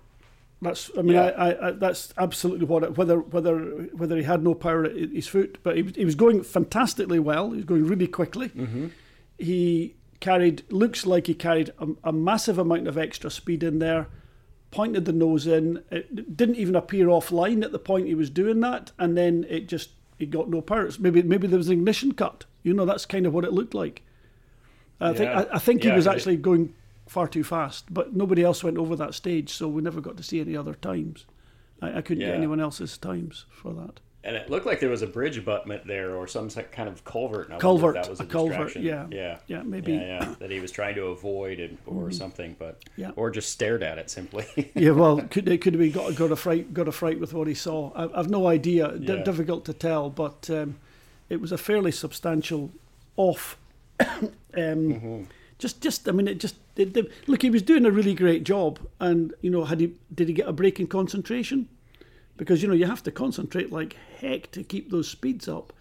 That's. I mean, Yeah. I, I, that's absolutely what. It, whether whether whether he had no power at his foot, but he, was- he was going fantastically well. He was going really quickly. Mm-hmm. He carried. Looks like he carried a, a massive amount of extra speed in there. Pointed the nose in. It didn't even appear offline at the point he was doing that, and then it just he got no power. Maybe maybe there was an ignition cut. You know, that's kind of what it looked like. I think I, I think he was 'cause it- actually going far too fast, but nobody else went over that stage, so we never got to see any other times. I, I couldn't get anyone else's times for that. And it looked like there was a bridge abutment there or some kind of culvert. And Culvert, that was a, a culvert, yeah. yeah, Yeah, maybe. yeah, yeah, that he was trying to avoid it or something, but Yeah. or just stared at it simply. Yeah, well, could it could have been got got a fright got a fright with what he saw. I, I've no idea. D- Yeah. difficult to tell, but um, it was a fairly substantial off. um, Mm-hmm. Just, just I mean, it just it, it- look. He was doing a really great job, and you know, had he did he get a break in concentration? Because you know you have to concentrate like heck to keep those speeds up.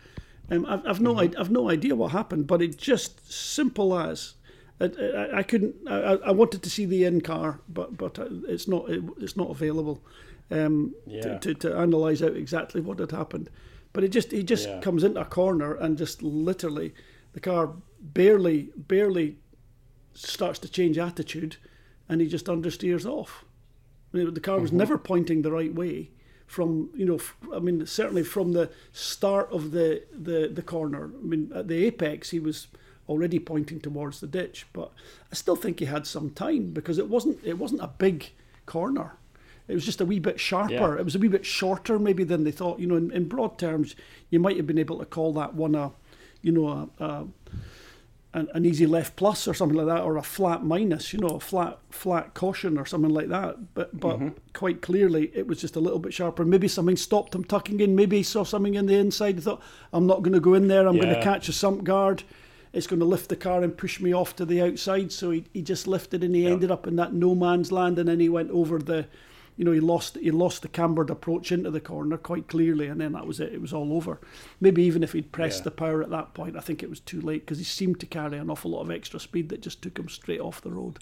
Um, I've, I've no Mm-hmm. I, I've no idea what happened, but it just simple as. I, I, I couldn't. I, I wanted to see the in car, but but it's not. It, it's not available um, Yeah. to, to to analyze out exactly what had happened. But it just he just Yeah. comes into a corner and just literally the car barely barely starts to change attitude, and he just understeers off. I mean, the car was mm-hmm. never pointing the right way from you know f- I mean certainly from the start of the, the the corner. I mean at the apex he was already pointing towards the ditch, but I still think he had some time because it wasn't it wasn't a big corner. It was just a wee bit sharper. Yeah. It was a wee bit shorter maybe than they thought. You know, in, in broad terms, you might have been able to call that one a, you know, a, a an, an easy left plus or something like that, or a flat minus, you know, a flat flat caution or something like that. But but mm-hmm. quite clearly, it was just a little bit sharper. Maybe something stopped him tucking in. Maybe he saw something in the inside. He thought, I'm not going to go in there. I'm going to catch a sump guard. It's going to lift the car and push me off to the outside. So he, he just lifted and he ended up in that no man's land. And then he went over the, you know, he lost he lost the cambered approach into the corner quite clearly. And then that was it. It was all over. Maybe even if he'd pressed Yeah. the power at that point, I think it was too late because he seemed to carry an awful lot of extra speed that just took him straight off the road.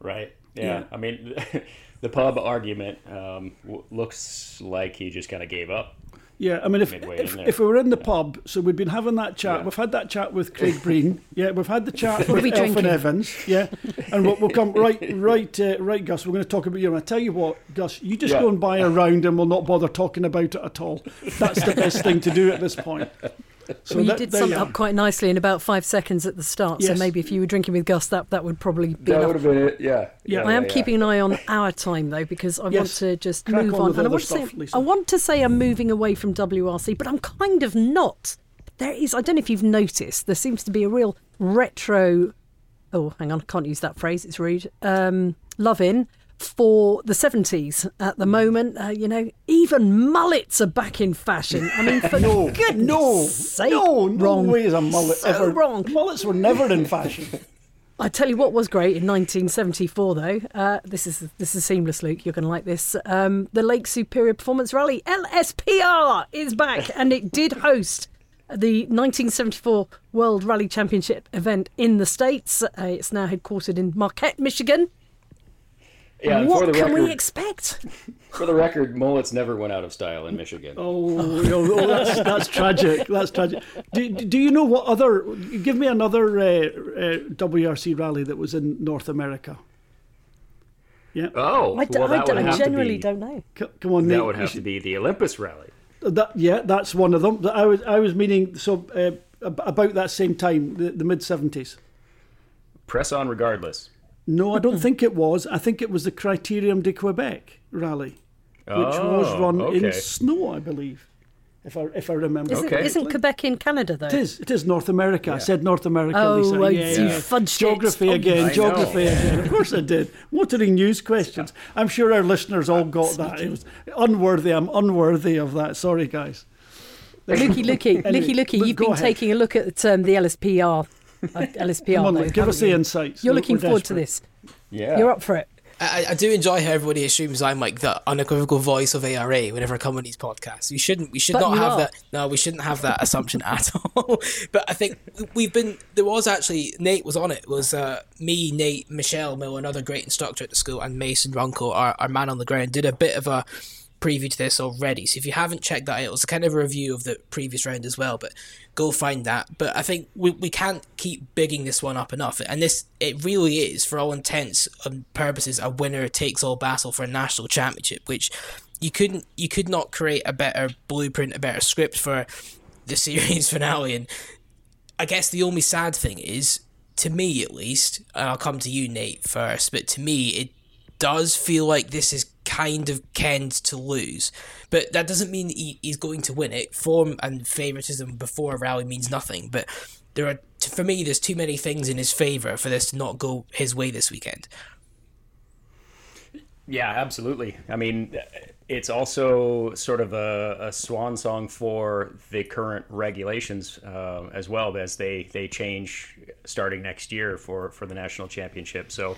Right. Yeah. Yeah. I mean, the pub argument um, looks like he just kind of gave up. Yeah, I mean, if if, if we were in the pub, so we've been having that chat. Yeah. We've had that chat with Craig Breen. Yeah, we've had the chat with Elfyn? Evans. Yeah, and we'll, we'll come right, right, uh, right, Gus. We're going to talk about you. And I tell you what, Gus, you just Yeah. go and buy a round, and we'll not bother talking about it at all. That's the best thing to do at this point. So Well, you that- did there sum it up quite nicely in about five seconds at the start. So maybe if you were drinking with Gus, that, that would probably be That enough. would have been it. Yeah. Yeah. I am yeah. keeping an eye on our time though because I want to just Crack move on on. And I other want to stuff, say I want to say I'm moving away from WRC, but I'm kind of not. There is I don't know if you've noticed there seems to be a real retro. Oh, hang on, I can't use that phrase. It's rude. Um, love in for the 70s at the moment. Uh, you know, even mullets are back in fashion. I mean, for No, goodness no, sake, no, no wrong. way is a mullet So ever wrong. Mullets were never in fashion. I tell you what was great in 1974, though. Uh, this is this is seamless, Luke. You're going to like this. Um, the Lake Superior Performance Rally (LSPR) is back, and it did host the 1974 World Rally Championship event in the states. Uh, it's now headquartered in Marquette, Michigan. Yeah, and for what the can record, we expect? for the record, mullets never went out of style in Michigan. Oh, oh, oh, that's, that's tragic. That's tragic. Do, do you know what other? Give me another uh, uh, WRC rally that was in North America. Yeah, Oh, I, d- well, I that d- would I have to genuinely be, don't know. C- come on, Nate. That would you have to be the Olympus Rally. That, yeah, that's one of them. I was I was meaning so uh, about that same time, the, the mid seventies. Press on regardless. No, I don't think it was. I think it was the Criterium de Quebec rally, which was Oh, run in snow, I believe, if I if I remember. Isn't, Okay. isn't Quebec in Canada though? It is. It is North America. I said North America. Oh, Lisa. well, yeah, you yeah. fudged. Geography Oh, again. I Geography know. again. Of course I did. Motoring news questions. I'm sure our listeners all got that. It was unworthy. I'm unworthy of that. Sorry, guys. Lukey, Lukey, Anyway, Lukey, Lukey, you've been ahead. taking a look at um, the LSPR. Uh, LSPR, Come on, though, give us haven't the insights. You're We're- looking we're forward to this. Yeah. You're up for it. I, I do enjoy how everybody assumes I'm like the unequivocal voice of ARA whenever I come on these podcasts. We shouldn't. We should But not have are. that. No, we shouldn't have that assumption at all. but I think we've been. There was actually Nate was on it. It was uh, me, Nate, Michelle Mill, another great instructor at the school, and Mason Runkel, our, our man on the ground, did a bit of a preview to this already. So if you haven't checked that it was kind of a review of the previous round as well. But go find that. But I think we, we can't keep bigging this one up enough. And this it really is, for all intents and purposes, a winner takes all battle for a national championship, which you couldn't you could not create a better blueprint, a better script for the series finale. And I guess the only sad thing is, to me at least, and I'll come to you, Nate, first, but to me, it does feel like this is kind of Ken's to lose. But that doesn't mean he, he's going to win it. Form and favouritism before a rally means nothing. But there are, for me, there's too many things in his favour for this to not go his way this weekend. Yeah, absolutely. I mean, it's also sort of a, a swan song for the current regulations uh, as well as they, they change starting next year for, for the national championship. So,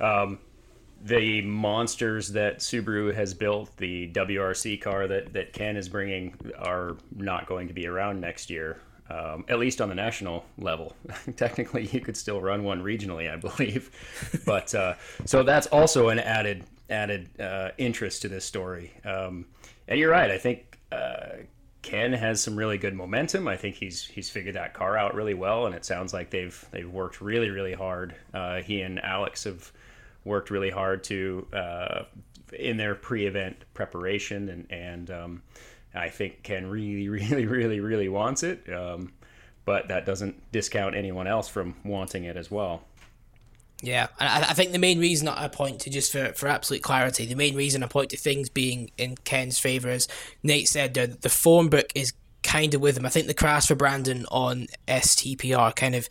um, the monsters that Subaru has built, the WRC car that, that Ken is bringing, are not going to be around next year. Um, at least on the national level. Technically, you could still run one regionally, I believe. But uh, so that's also an added added uh, interest to this story. Um, and you're right. I think uh, Ken has some really good momentum. I think he's he's figured that car out really well, and it sounds like they've they've worked really really hard. Uh, he and Alex have worked really hard to uh, in their pre-event preparation, and and um, I think Ken really really really really wants it. Um, but that doesn't discount anyone else from wanting it as well. Yeah, I, I think the main reason I point to, just for, for absolute clarity, the main reason I point to things being in Ken's favour, is Nate said, there, the form book is kind of with him. I think the crash for Brandon on STPR kind of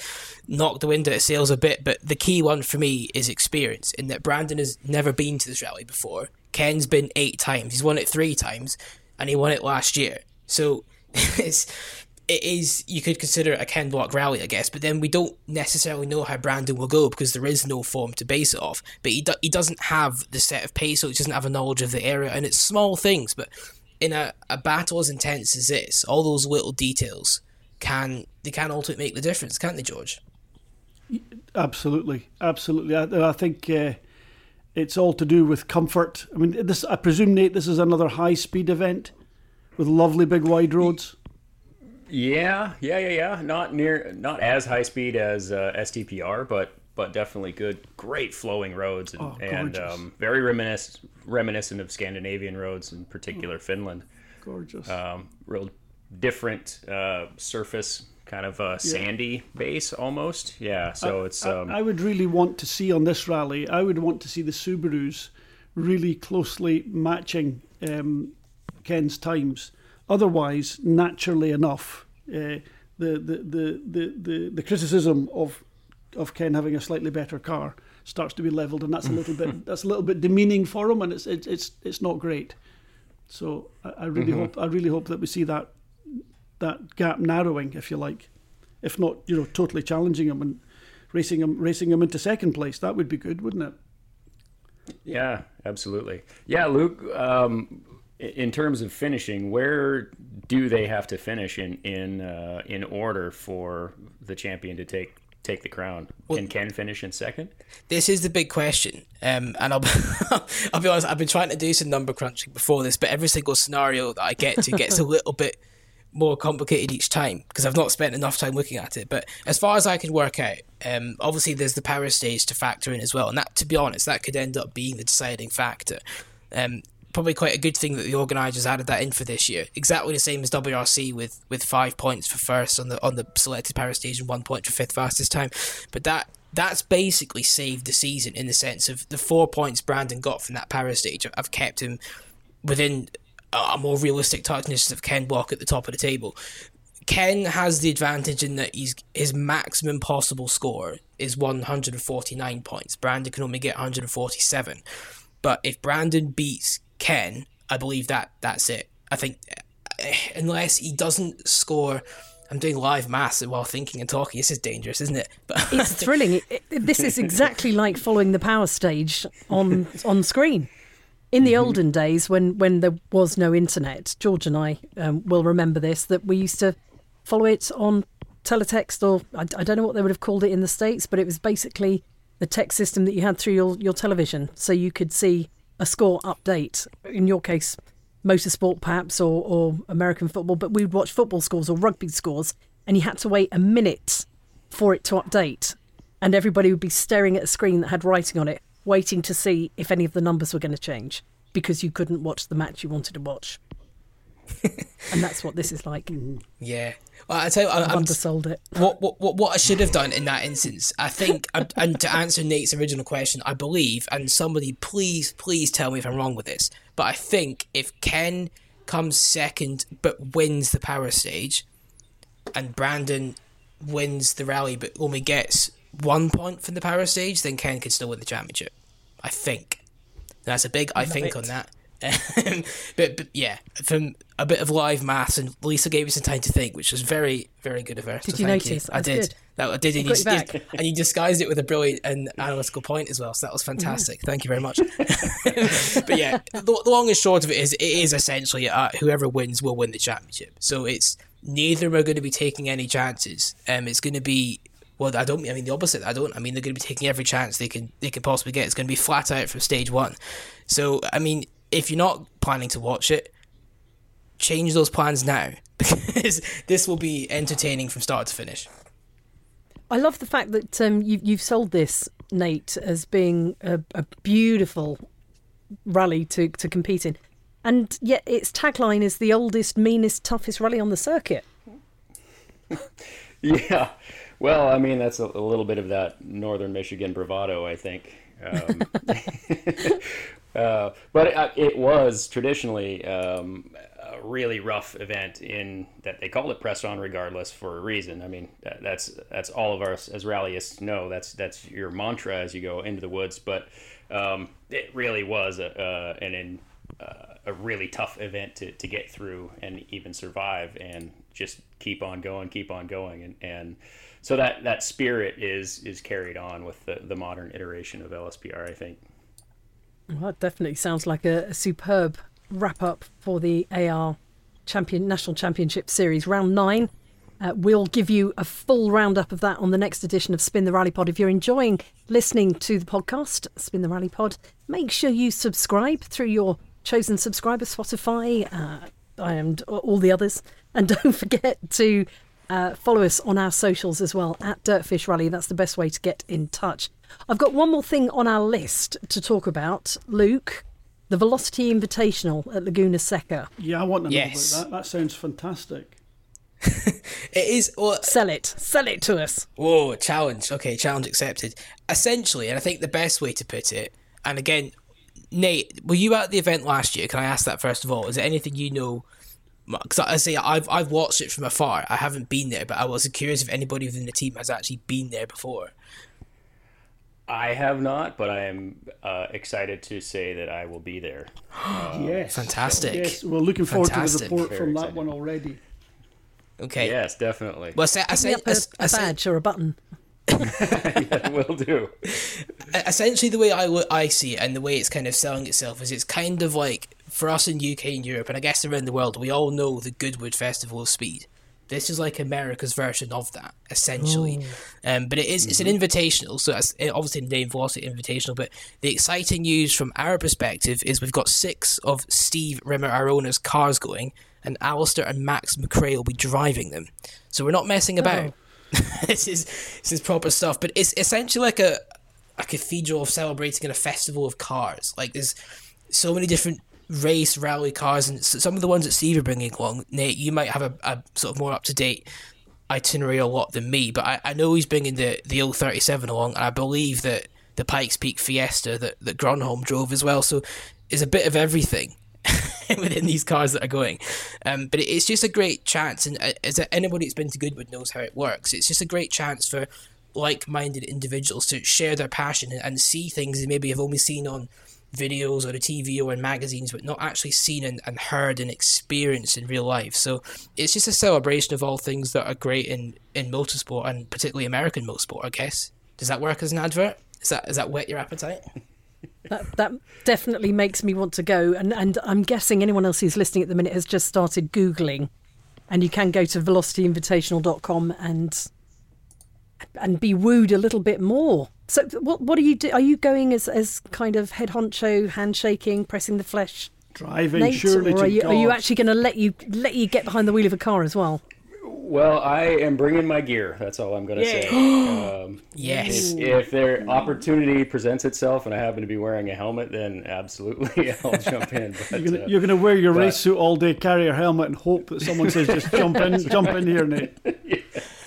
knocked the wind out of sails a bit, but the key one for me is experience, in that Brandon has never been to this rally before. Ken's been eight times. He's won it three times, and he won it last year. So it's it is you could consider it a Ken Block rally, I guess, but then we don't necessarily know how Brandon will go because there is no form to base it off. But he do, he doesn't have the set of pace, so he doesn't have a knowledge of the area, and it's small things. But in a, a battle as intense as this, all those little details can they can ultimately make the difference, can't they, George? Absolutely, absolutely. I, I think uh, it's all to do with comfort. I mean, this. I presume Nate, this is another high-speed event with lovely big wide roads. Yeah, yeah, yeah, yeah. Not near, not as high speed as uh, STPR, but but definitely good, great flowing roads and, Oh, and um, very reminiscent reminiscent of Scandinavian roads, in particular Finland. Gorgeous. Um, real different uh, surface, kind of a sandy base almost. Yeah, so it's um, I would really want to see on this rally. I would want to see the Subarus really closely matching um, Ken's times. Otherwise, naturally enough, uh, the, the, the, the, the the criticism of of Ken having a slightly better car starts to be levelled, and that's a little bit that's a little bit demeaning for him, and it's it's it's, it's not great. So I, I really hope I really hope that we see that that gap narrowing, if you like, if not you know totally challenging him and racing him racing him into second place. That would be good, wouldn't it? Yeah, absolutely. Yeah, Luke. Um, in terms of finishing, where do they have to finish in in uh, in order for the champion to take take the crown? Can Ken finish in second? This is the big question, um, and I'll I'll be honest. I've been trying to do some number crunching before this, but every single scenario that I get to gets a little bit more complicated each time because I've not spent enough time looking at it. But as far as I can work out, um, obviously there's the power stage to factor in as well, and that, to be honest, that could end up being the deciding factor. Um, probably quite a good thing that the organisers added that in for this year. Exactly the same as WRC with with five points for first on the on the selected power stage and one point for fifth fastest time. But that that's basically saved the season in the sense of the four points Brandon got from that power stage have- kept him within a more realistic targetness of Ken Block at the top of the table. Ken has the advantage in that he's his maximum possible score is 149 points. Brandon can only get 147. But if Brandon beats Ken, I believe that that's it. I think eh, unless he doesn't score I'm doing live maths while thinking and talking. This is dangerous, isn't it? But It's thrilling. It, this is exactly like following the power stage on on screen. In the olden days, when when there was no internet, George and I um, will remember this that we used to follow it on teletext, or I, I don't know what they would have called it in the states, but it was basically the text system that you had through your your television, so you could see a score update. In your case, motorsport perhaps, or or American football, but we'd watch football scores or rugby scores, and you had to wait a minute for it to update, and everybody would be staring at a screen that had writing on it, waiting to see if any of the numbers were going to change because you couldn't watch the match you wanted to watch. And that's what this is like. Mm. yeah, well, I tell you, I, I've I'm, undersold it. what, what what what I should have done in that instance, I think, and- and to answer Nate's original question, I believe, and somebody please please tell me if I'm wrong with this, but I think if Ken comes second but wins the power stage, and Brandon wins the rally but only gets one point from the power stage, then Ken could still win the championship. I think. That's a big I think on that. Um, but, but yeah, from a bit of live maths, and Lisa gave me some time to think, which was very, very good of her. Did so you notice? I did. good. That I did, and you, you and you disguised it with a brilliant and analytical point as well. So that was fantastic. Thank you very much. but yeah, the, the long and short of it is, it is essentially uh, whoever wins will win the championship. So it's neither are going to be taking any chances. Um, it's going to be well, I don't. I mean the opposite. I don't. I mean they're going to be taking every chance they can they can possibly get. It's going to be flat out from stage one. So I mean, if you're not planning to watch it, change those plans now because this will be entertaining from start to finish. I love the fact that um, you, you've sold this, Nate, as being a, a beautiful rally to, to compete in. And yet its tagline is the oldest, meanest, toughest rally on the circuit. Yeah. Well, I mean, that's a, a little bit of that northern Michigan bravado, I think. Um, uh, but it, it was traditionally um, a really rough event in that they called it press on regardless for a reason. I mean, that, that's that's all of us as rallyists know. That's that's your mantra as you go into the woods. But um, it really was a, uh, an uh, a really tough event to, to get through and even survive and just keep on going, keep on going, and and so that that spirit is is carried on with the, the modern iteration of LSPR, I think. Well, that definitely sounds like a, a superb wrap up for the AR Champion National Championship Series round nine. Uh, we'll give you a full roundup of that on the next edition of Spin the Rally Pod. If you're enjoying listening to the podcast, Spin the Rally Pod, make sure you subscribe through your chosen subscriber, Spotify, uh, and all the others. And don't forget to uh, follow us on our socials as well at Dirtfish Rally. That's the best way to get in touch. I've got one more thing on our list to talk about. Luke, the Velocity Invitational at Laguna Seca. Yeah, I want to know Yes. about that. That sounds fantastic. It is. Well, Sell it. Sell it to us. Whoa, challenge. Okay, challenge accepted. Essentially, and I think the best way to put it, and again, Nate, were you at the event last year? Can I ask that first of all? Is there anything you know? Because I say I've I've watched it from afar. I haven't been there, but I was curious if anybody within the team has actually been there before. I have not, but I am uh, excited to say that I will be there. yes. Fantastic. Yes, we're looking forward Fantastic. to the report Very from that one already. Okay. Yes, definitely. Well, I say, I Give me say, up a, I a uh, say- badge or a button. yeah, will do. essentially the way I I see it, and the way it's kind of selling itself is it's kind of like for us in UK and Europe, and I guess around the world, we all know the Goodwood Festival of Speed. This is like America's version of that, essentially. Um, but it is it's an invitational, so it's it- obviously the name Velocity Invitational. But the exciting news from our perspective is we've got six of Steve Rimmer Arona's cars going, and Alistair and Max McRae will be driving them. So we're not messing about. this is this is proper stuff. But it's essentially like a a cathedral of celebrating and a festival of cars. Like there's so many different race rally cars, and some of the ones that Steve are bringing along. Nate, you might have a, a sort of more up to date itinerary a lot than me, but I, I know he's bringing the the old thirty seven along, and I believe that the Pikes Peak Fiesta that that Gronholm drove as well. So there's a bit of everything. within these cars that are going, um, but it's just a great chance, and uh, as anybody that's been to Goodwood knows how it works. It's just a great chance for like-minded individuals to share their passion and, and see things they maybe have only seen on videos or the TV or in magazines, but not actually seen and, and heard and experienced in real life. So it's just a celebration of all things that are great in, in motorsport and particularly American motorsport, I guess. Does that work as an advert? Is that, is that whet your appetite? That, that definitely makes me want to go. And, and I'm guessing anyone else who's listening at the minute has just started Googling. And you can go to velocityinvitational.com and and be wooed a little bit more. So what what are you do? Are you going as, as kind of head honcho, handshaking, pressing the flesh, Driving Nate, surely or to are you, God. are you actually going to let you let you get behind the wheel of a car as well? Well, I am bringing my gear. That's all I'm going to say. Um, Yes. if, if their opportunity presents itself and I happen to be wearing a helmet, then absolutely I'll jump in. But, You're gonna, uh, gonna wear your but- race suit all day, carry your helmet, and hope that someone says, "Just jump in, jump in here, Nate."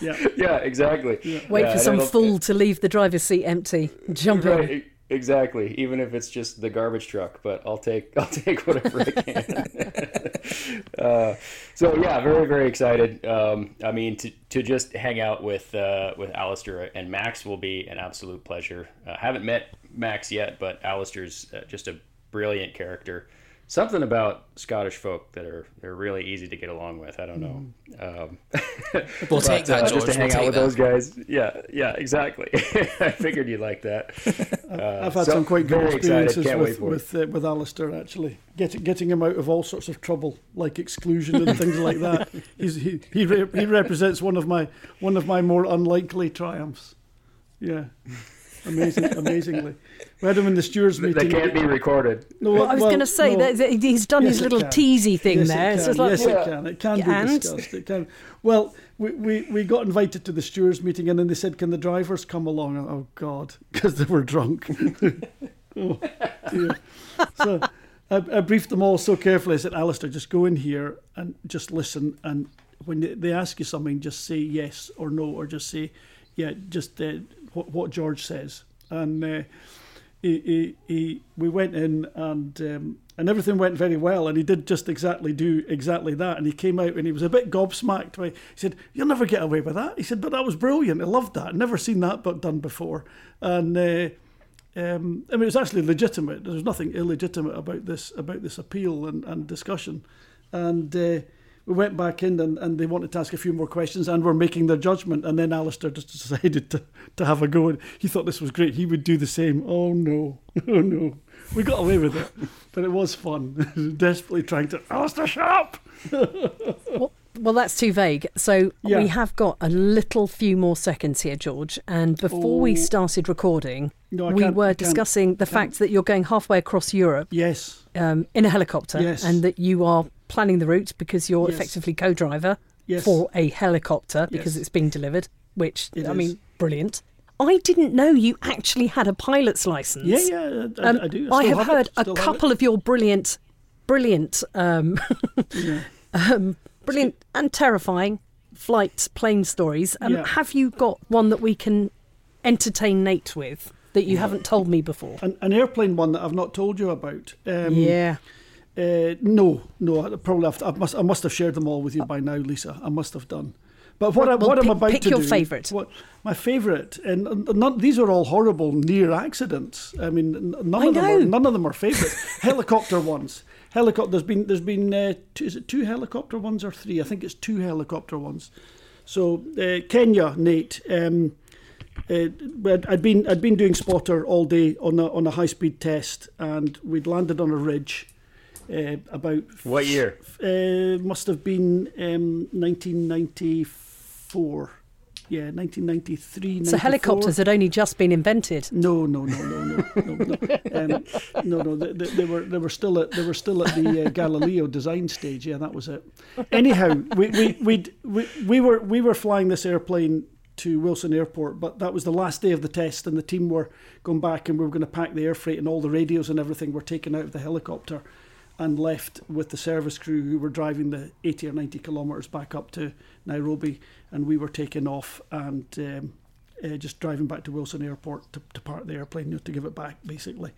Yeah, yeah, exactly. Wait Yeah, for some fool to leave the driver's seat empty. Jump in. Right, e- exactly. Even if it's just the garbage truck, but I'll take I'll take whatever I can. uh, so yeah, very very excited. Um, I mean, to, to just hang out with uh, with Alistair and Max will be an absolute pleasure. Uh, haven't met Max yet, but Alistair's uh, just a brilliant character. Something about Scottish folk that are they're really easy to get along with. I don't know. Um, We'll take but, uh, that, George. just to We'll hang out with that. those guys. Yeah, yeah, exactly. I figured you'd like that. Uh, I've had so some quite good experiences with for with, uh, with Alistair actually, getting getting him out of all sorts of trouble, like exclusion and things like that. He's, he he re- he represents one of my one of my more unlikely triumphs. Yeah, amazing, amazingly. We had him in the stewards That meeting. can't be recorded. No, Well, I was well, going to say no. that that he's done Yes, his little can. teasy thing yes, there. It It's can. like, yes, Yeah. it can. It can be discussed. It can. Well, we, we, we got invited to the stewards meeting, and then they said, "Can the drivers come along?" And, oh God, because they were drunk. oh dear. So I, I briefed them all so carefully. I said, "Alistair, just go in here and just listen. And when they- they ask you something, just say yes or no, or just say, yeah, just uh, what, what George says." And uh, he, he, he, we went in and um, and everything went very well and he did just exactly do exactly that and he came out and he was a bit gobsmacked by he said you'll never get away with that. He said but that was brilliant. I loved that. Never seen that but done before. And uh, um, I mean it was actually legitimate. There was nothing illegitimate about this about this appeal and, and discussion. And uh, we went back in and, and they wanted to ask a few more questions and were making their judgment. And then Alistair just decided to, to have a go. And he thought this was great. He would do the same. Oh no. Oh no. We got away with it. But it was fun. Desperately trying to Alistair shut up. Well, well, that's too vague. So Yeah. we have got a little few more seconds here, George. And before we Oh. started recording, No, we were discussing the fact that you're going halfway across Europe yes. um, in a helicopter Yes. and that you are planning the route because you're Yes. effectively co-driver Yes. for a helicopter because Yes. it's being delivered. Which It I is. mean, brilliant. I didn't know you actually had a pilot's license. Yeah, yeah, I, Um, I do. I, still have it, heard a have it. couple of your brilliant, brilliant, um, Yeah. um, brilliant and terrifying flight plane stories. Um, Yeah. Have you got one that we can entertain Nate with that you haven't told me before? An, an airplane one that I've not told you about. Um, yeah. Uh, no, no. I probably have to, I must. I must have shared them all with you by now, Lisa. I must have done. But what, Well, I, what I'm pick- about pick to your do, favourite. What my favourite, and, and none, these are all horrible near accidents. I mean, none I of them are know. none of them are favourites. helicopter ones. Helicopter. There's been there's been uh, two, is it two helicopter ones or three? I think it's two helicopter ones. So uh, Kenya, Nate. Um, uh, I'd been I'd been doing spotter all day on a on a high speed test, and we'd landed on a ridge. Uh, about What year? uh, must have been um, 1994. Yeah, 1993. So helicopters had only just been invented. No, no, no, no, no, no, no. Um, no, no. They, they, they were they were still at they were still at the uh, Galileo design stage. Yeah, that was it. Anyhow, we we we'd, we we were we were flying this airplane to Wilson Airport, but that was the last day of the test, and the team were going back, and we were going to pack the air freight, and all the radios and everything were taken out of the helicopter, and left with the service crew who were driving the 80 or 90 kilometres back up to Nairobi, and we were taken off and. Um, uh, just driving back to Wilson Airport to, to park the airplane, you know, to give it back, basically.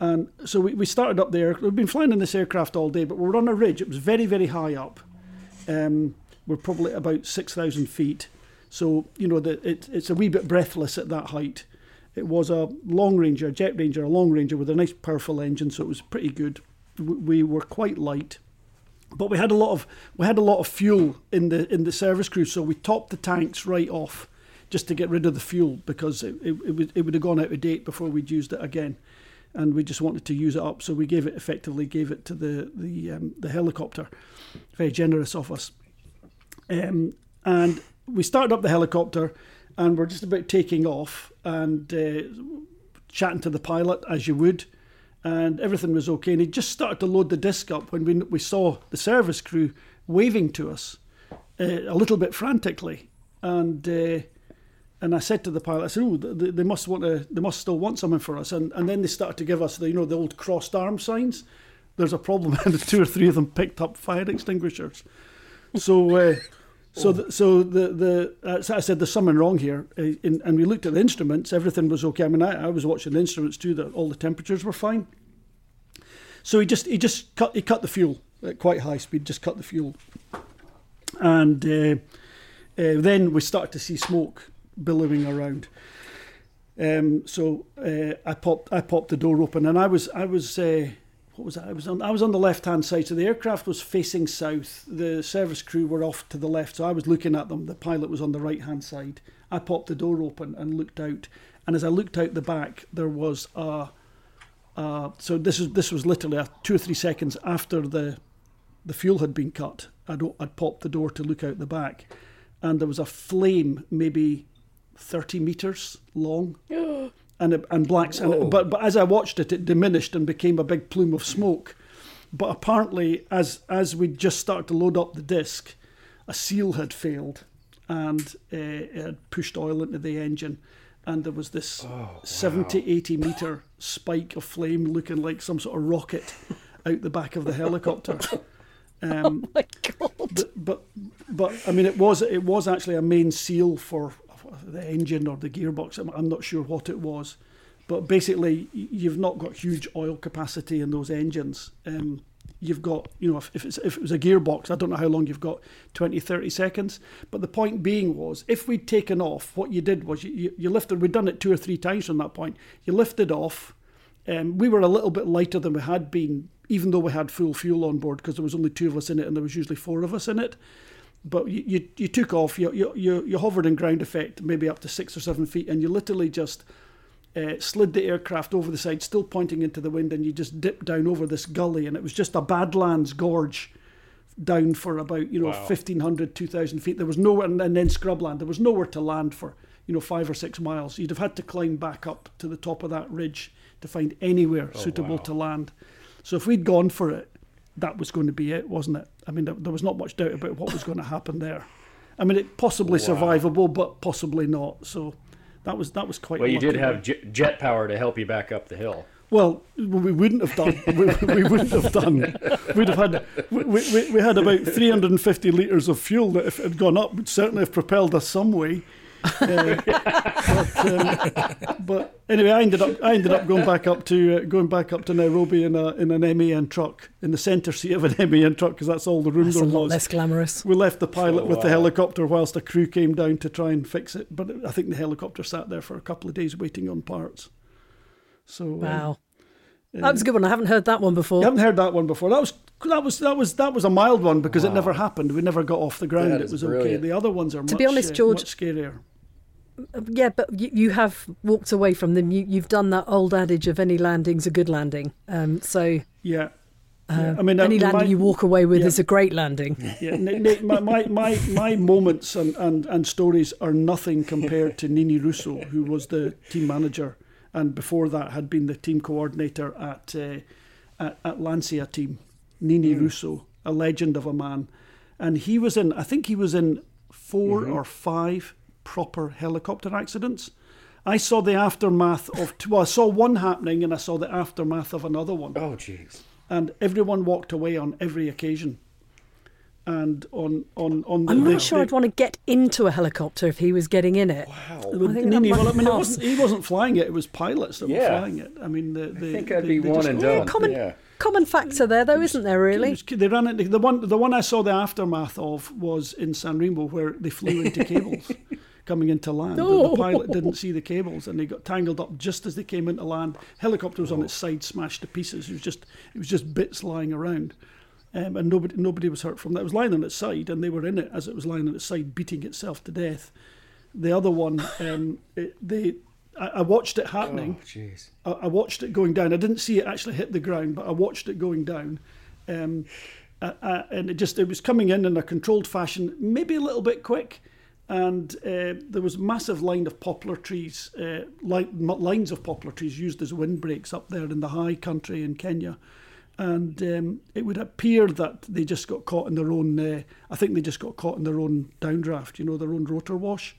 And so we, we started up there. We've been flying in this aircraft all day, but we were on a ridge. It was very, very high up. Um, we're probably about 6,000 feet. So, you know, the, it, it's a wee bit breathless at that height. It was a Long Ranger, a Jet Ranger, a Long Ranger with a nice powerful engine, so it was pretty good. We were quite light but we had a lot of we had a lot of fuel in the in the service crew, so we topped the tanks right off just to get rid of the fuel because it, it, it, would, it would have gone out of date before we'd used it again, and we just wanted to use it up. So we gave it effectively gave it to the the um, the helicopter. Very generous of us. Um, and we started up the helicopter, and we're just about taking off and uh, chatting to the pilot as you would and everything was okay. And he just started to load the disc up when we, we saw the service crew waving to us uh, a little bit frantically. And uh, and I said to the pilot, I said, "Oh, they, they must want to, they must still want something for us." And and then they started to give us the, you know, the old crossed arm signs. There's a problem, and two or three of them picked up fire extinguishers. So. Uh, so, the, so the the uh, so I said there's something wrong here, uh, in, and we looked at the instruments. Everything was okay. I mean, I, I was watching the instruments too. That all the temperatures were fine. So he just he just cut he cut the fuel at quite high speed. Just cut the fuel, and uh, uh, then we started to see smoke billowing around. Um, so uh, I popped I popped the door open, and I was I was. Uh, what was that? I was on I was on the left hand side, so the aircraft was facing south. The service crew were off to the left, so I was looking at them. The pilot was on the right hand side. I popped the door open and looked out, and as I looked out the back, there was a. Uh, so this is this was literally two or three seconds after the the fuel had been cut. I'd, I'd popped the door to look out the back, and there was a flame maybe thirty meters long and it, and blacks. And it, but but as I watched it, it diminished and became a big plume of smoke. But apparently, as as we just started to load up the disc, a seal had failed, and uh, it had pushed oil into the engine, and there was this 70, 80 meter spike of flame, looking like some sort of rocket, out the back of the helicopter. Um, My God. but, but but I mean it was it was actually a main seal for the engine or the gearbox. I'm, I'm not sure what it was, but basically you've not got huge oil capacity in those engines. Um, you've got you know if, if, if it was a gearbox, I don't know how long you've got 20, 30 seconds. But the point being was if we'd taken off, what you did was you, you, you lifted. We'd done it two or three times from that point. You lifted off. Um, we were a little bit lighter than we had been, even though we had full fuel on board because there was only two of us in it and there was usually four of us in it. But you, you, you took off, you, you, you hovered in ground effect, maybe up to six or seven feet, and you literally just uh, slid the aircraft over the side, still pointing into the wind, and you just dipped down over this gully, and it was just a Badlands gorge down for about you know Wow. 1500 2000 feet there was nowhere and, then scrubland there was nowhere to land for you know five or six miles you'd have had to climb back up to the top of that ridge to find anywhere suitable wow. to land so if we'd gone for it that was going to be it, wasn't it? I mean, there, there was not much doubt about what was going to happen there. I mean, it possibly survivable, but possibly not. So that was that was quite. Well, you did have j- jet power to help you back up the hill. Well, we wouldn't have done. We, we wouldn't have done. We'd have had. We, we, we had about 350 litres of fuel that, if it had gone up, would certainly have propelled us some way. Uh, but, um, but anyway, I ended up. I ended up going back up to uh, going back up to Nairobi in a in an MAN truck in the centre seat of an MAN truck because that's all the room That's a there lot was. less glamorous. We left the pilot Oh, with the helicopter whilst the crew came down to try and fix it. But I think the helicopter sat there for a couple of days waiting on parts. So um, Wow. That was a good one. I haven't heard that one before. you haven't heard that one before. That was that was that was that was a mild one because it never happened. We never got off the ground. That it is was okay. The other ones are To much, be honest, uh, George- much scarier. Yeah, but you, you have walked away from them. You, you've done that old adage of any landing's a good landing. Um, so Yeah. uh, Yeah, I mean, any uh, landing my- you walk away with yeah. is a great landing. Yeah, Nate, Nate, my, my, my, my moments and, and, and stories are nothing compared to Ninni Russo, who was the team manager, and before that had been the team coordinator at uh, at, at Lancia team. Ninni Russo, a legend of a man, and he was in. I think he was in 4 or five proper helicopter accidents. I saw the aftermath of. Well, I saw one happening, and I saw the aftermath of another one Oh, jeez. and everyone walked away on every occasion. And on on on the, I'm the- not sure the- I'd want to get into a helicopter if he was getting in it. Wow. the- I think Ninni- well, I mean, it wasn't, he wasn't flying it; it was pilots that were flying it. I mean, the, the, I think I'd be they one just- and Yeah, done. Common, Yeah. common factor there, though, isn't there? Really? was- they ran into the one. The one I saw the aftermath of was in San Remo, where they flew into cables coming into land. and Oh. The pilot didn't see the cables, and they got tangled up just as they came into land. Helicopter was on its side, smashed to pieces. It was just it was just bits lying around, um, and nobody nobody was hurt from that. It was lying on its side, and they were in it as it was lying on its side, beating itself to death. The other one, um, it, they. I I watched it happening. Oh. I, I watched it going down. I didn't see it actually hit the ground, but I watched it going down. Um, uh, and it just it was coming in in a controlled fashion, maybe a little bit quick. And uh, there was a massive line of poplar trees, uh, li- lines of poplar trees used as windbreaks up there in the high country in Kenya. And um, it would appear that they just got caught in their own. Uh, I think they just got caught in their own downdraft. You know, their own rotor wash.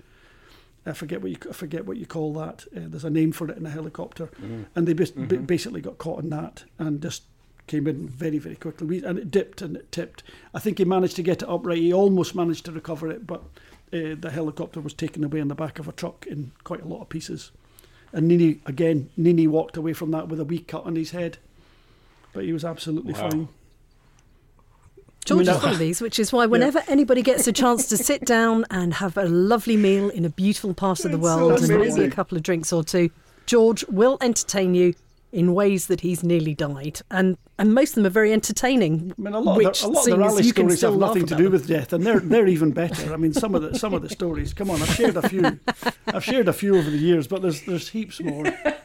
I forget what you I forget what you call that. Uh, there's a name for it in a helicopter, and they bas- ba- basically got caught in that and just came in very very quickly. We, and it dipped and it tipped. I think he managed to get it upright. He almost managed to recover it, but uh, the helicopter was taken away in the back of a truck in quite a lot of pieces. And Ninni again, Ninni walked away from that with a wee cut on his head, but he was absolutely Wow. fine. George is one of these, which is why whenever anybody gets a chance to sit down and have a lovely meal in a beautiful part of the It's so world and maybe a couple of drinks or two, George will entertain you in ways that he's nearly died, and and most of them are very entertaining. I mean, a lot, which of the, a lot of the rally stories have nothing to do them. with death, and they're they're even better. I mean, some of the some of the stories. Come on, I've shared a few. I've shared a few over the years, but there's there's heaps more.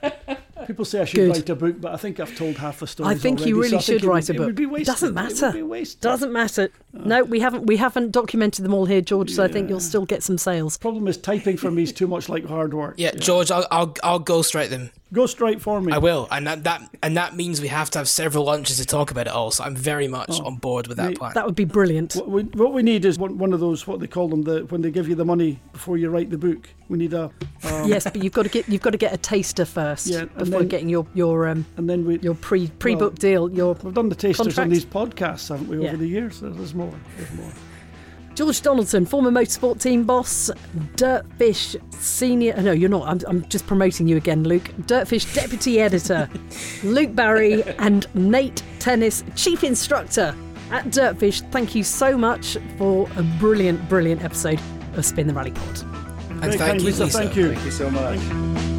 People say I should Good. write a book, but I think I've told half the story. I think you already, so really I think should it would- write a It would be wasted. Doesn't It matter. would be wasted. Doesn't matter. Uh. No, we haven't we haven't documented them all here, George. So I think you'll still get some sales. Problem is, typing for me is too much like hard work. Yeah, George, I'll, I'll I'll ghostwrite them. Go straight for me. I will, and that, that and that means we have to have several lunches to talk about it all. So I'm very much on board with that mate, plan. That would be brilliant. What we, what we need is one, one of those what they call them the when they give you the money before you write the book. We need a um, yes, but you've got to get you've got to get a taster first Yeah, before then- getting your your um and then we your pre pre book deal. Your We've done the tasters Contract. on these podcasts, haven't we, Yeah. over the years? There's more. There's more. George Donaldson, former motorsport team boss, Dirtfish senior. No, you're not. I'm, I'm just promoting you again, Luke. Dirtfish deputy editor, Luke Barry, and Nate Tennis chief instructor at Dirtfish. Thank you so much for a brilliant, brilliant episode of Spin the Rally Pod. and Very thank you, Lisa. Lisa. Thank you. Thank you so much.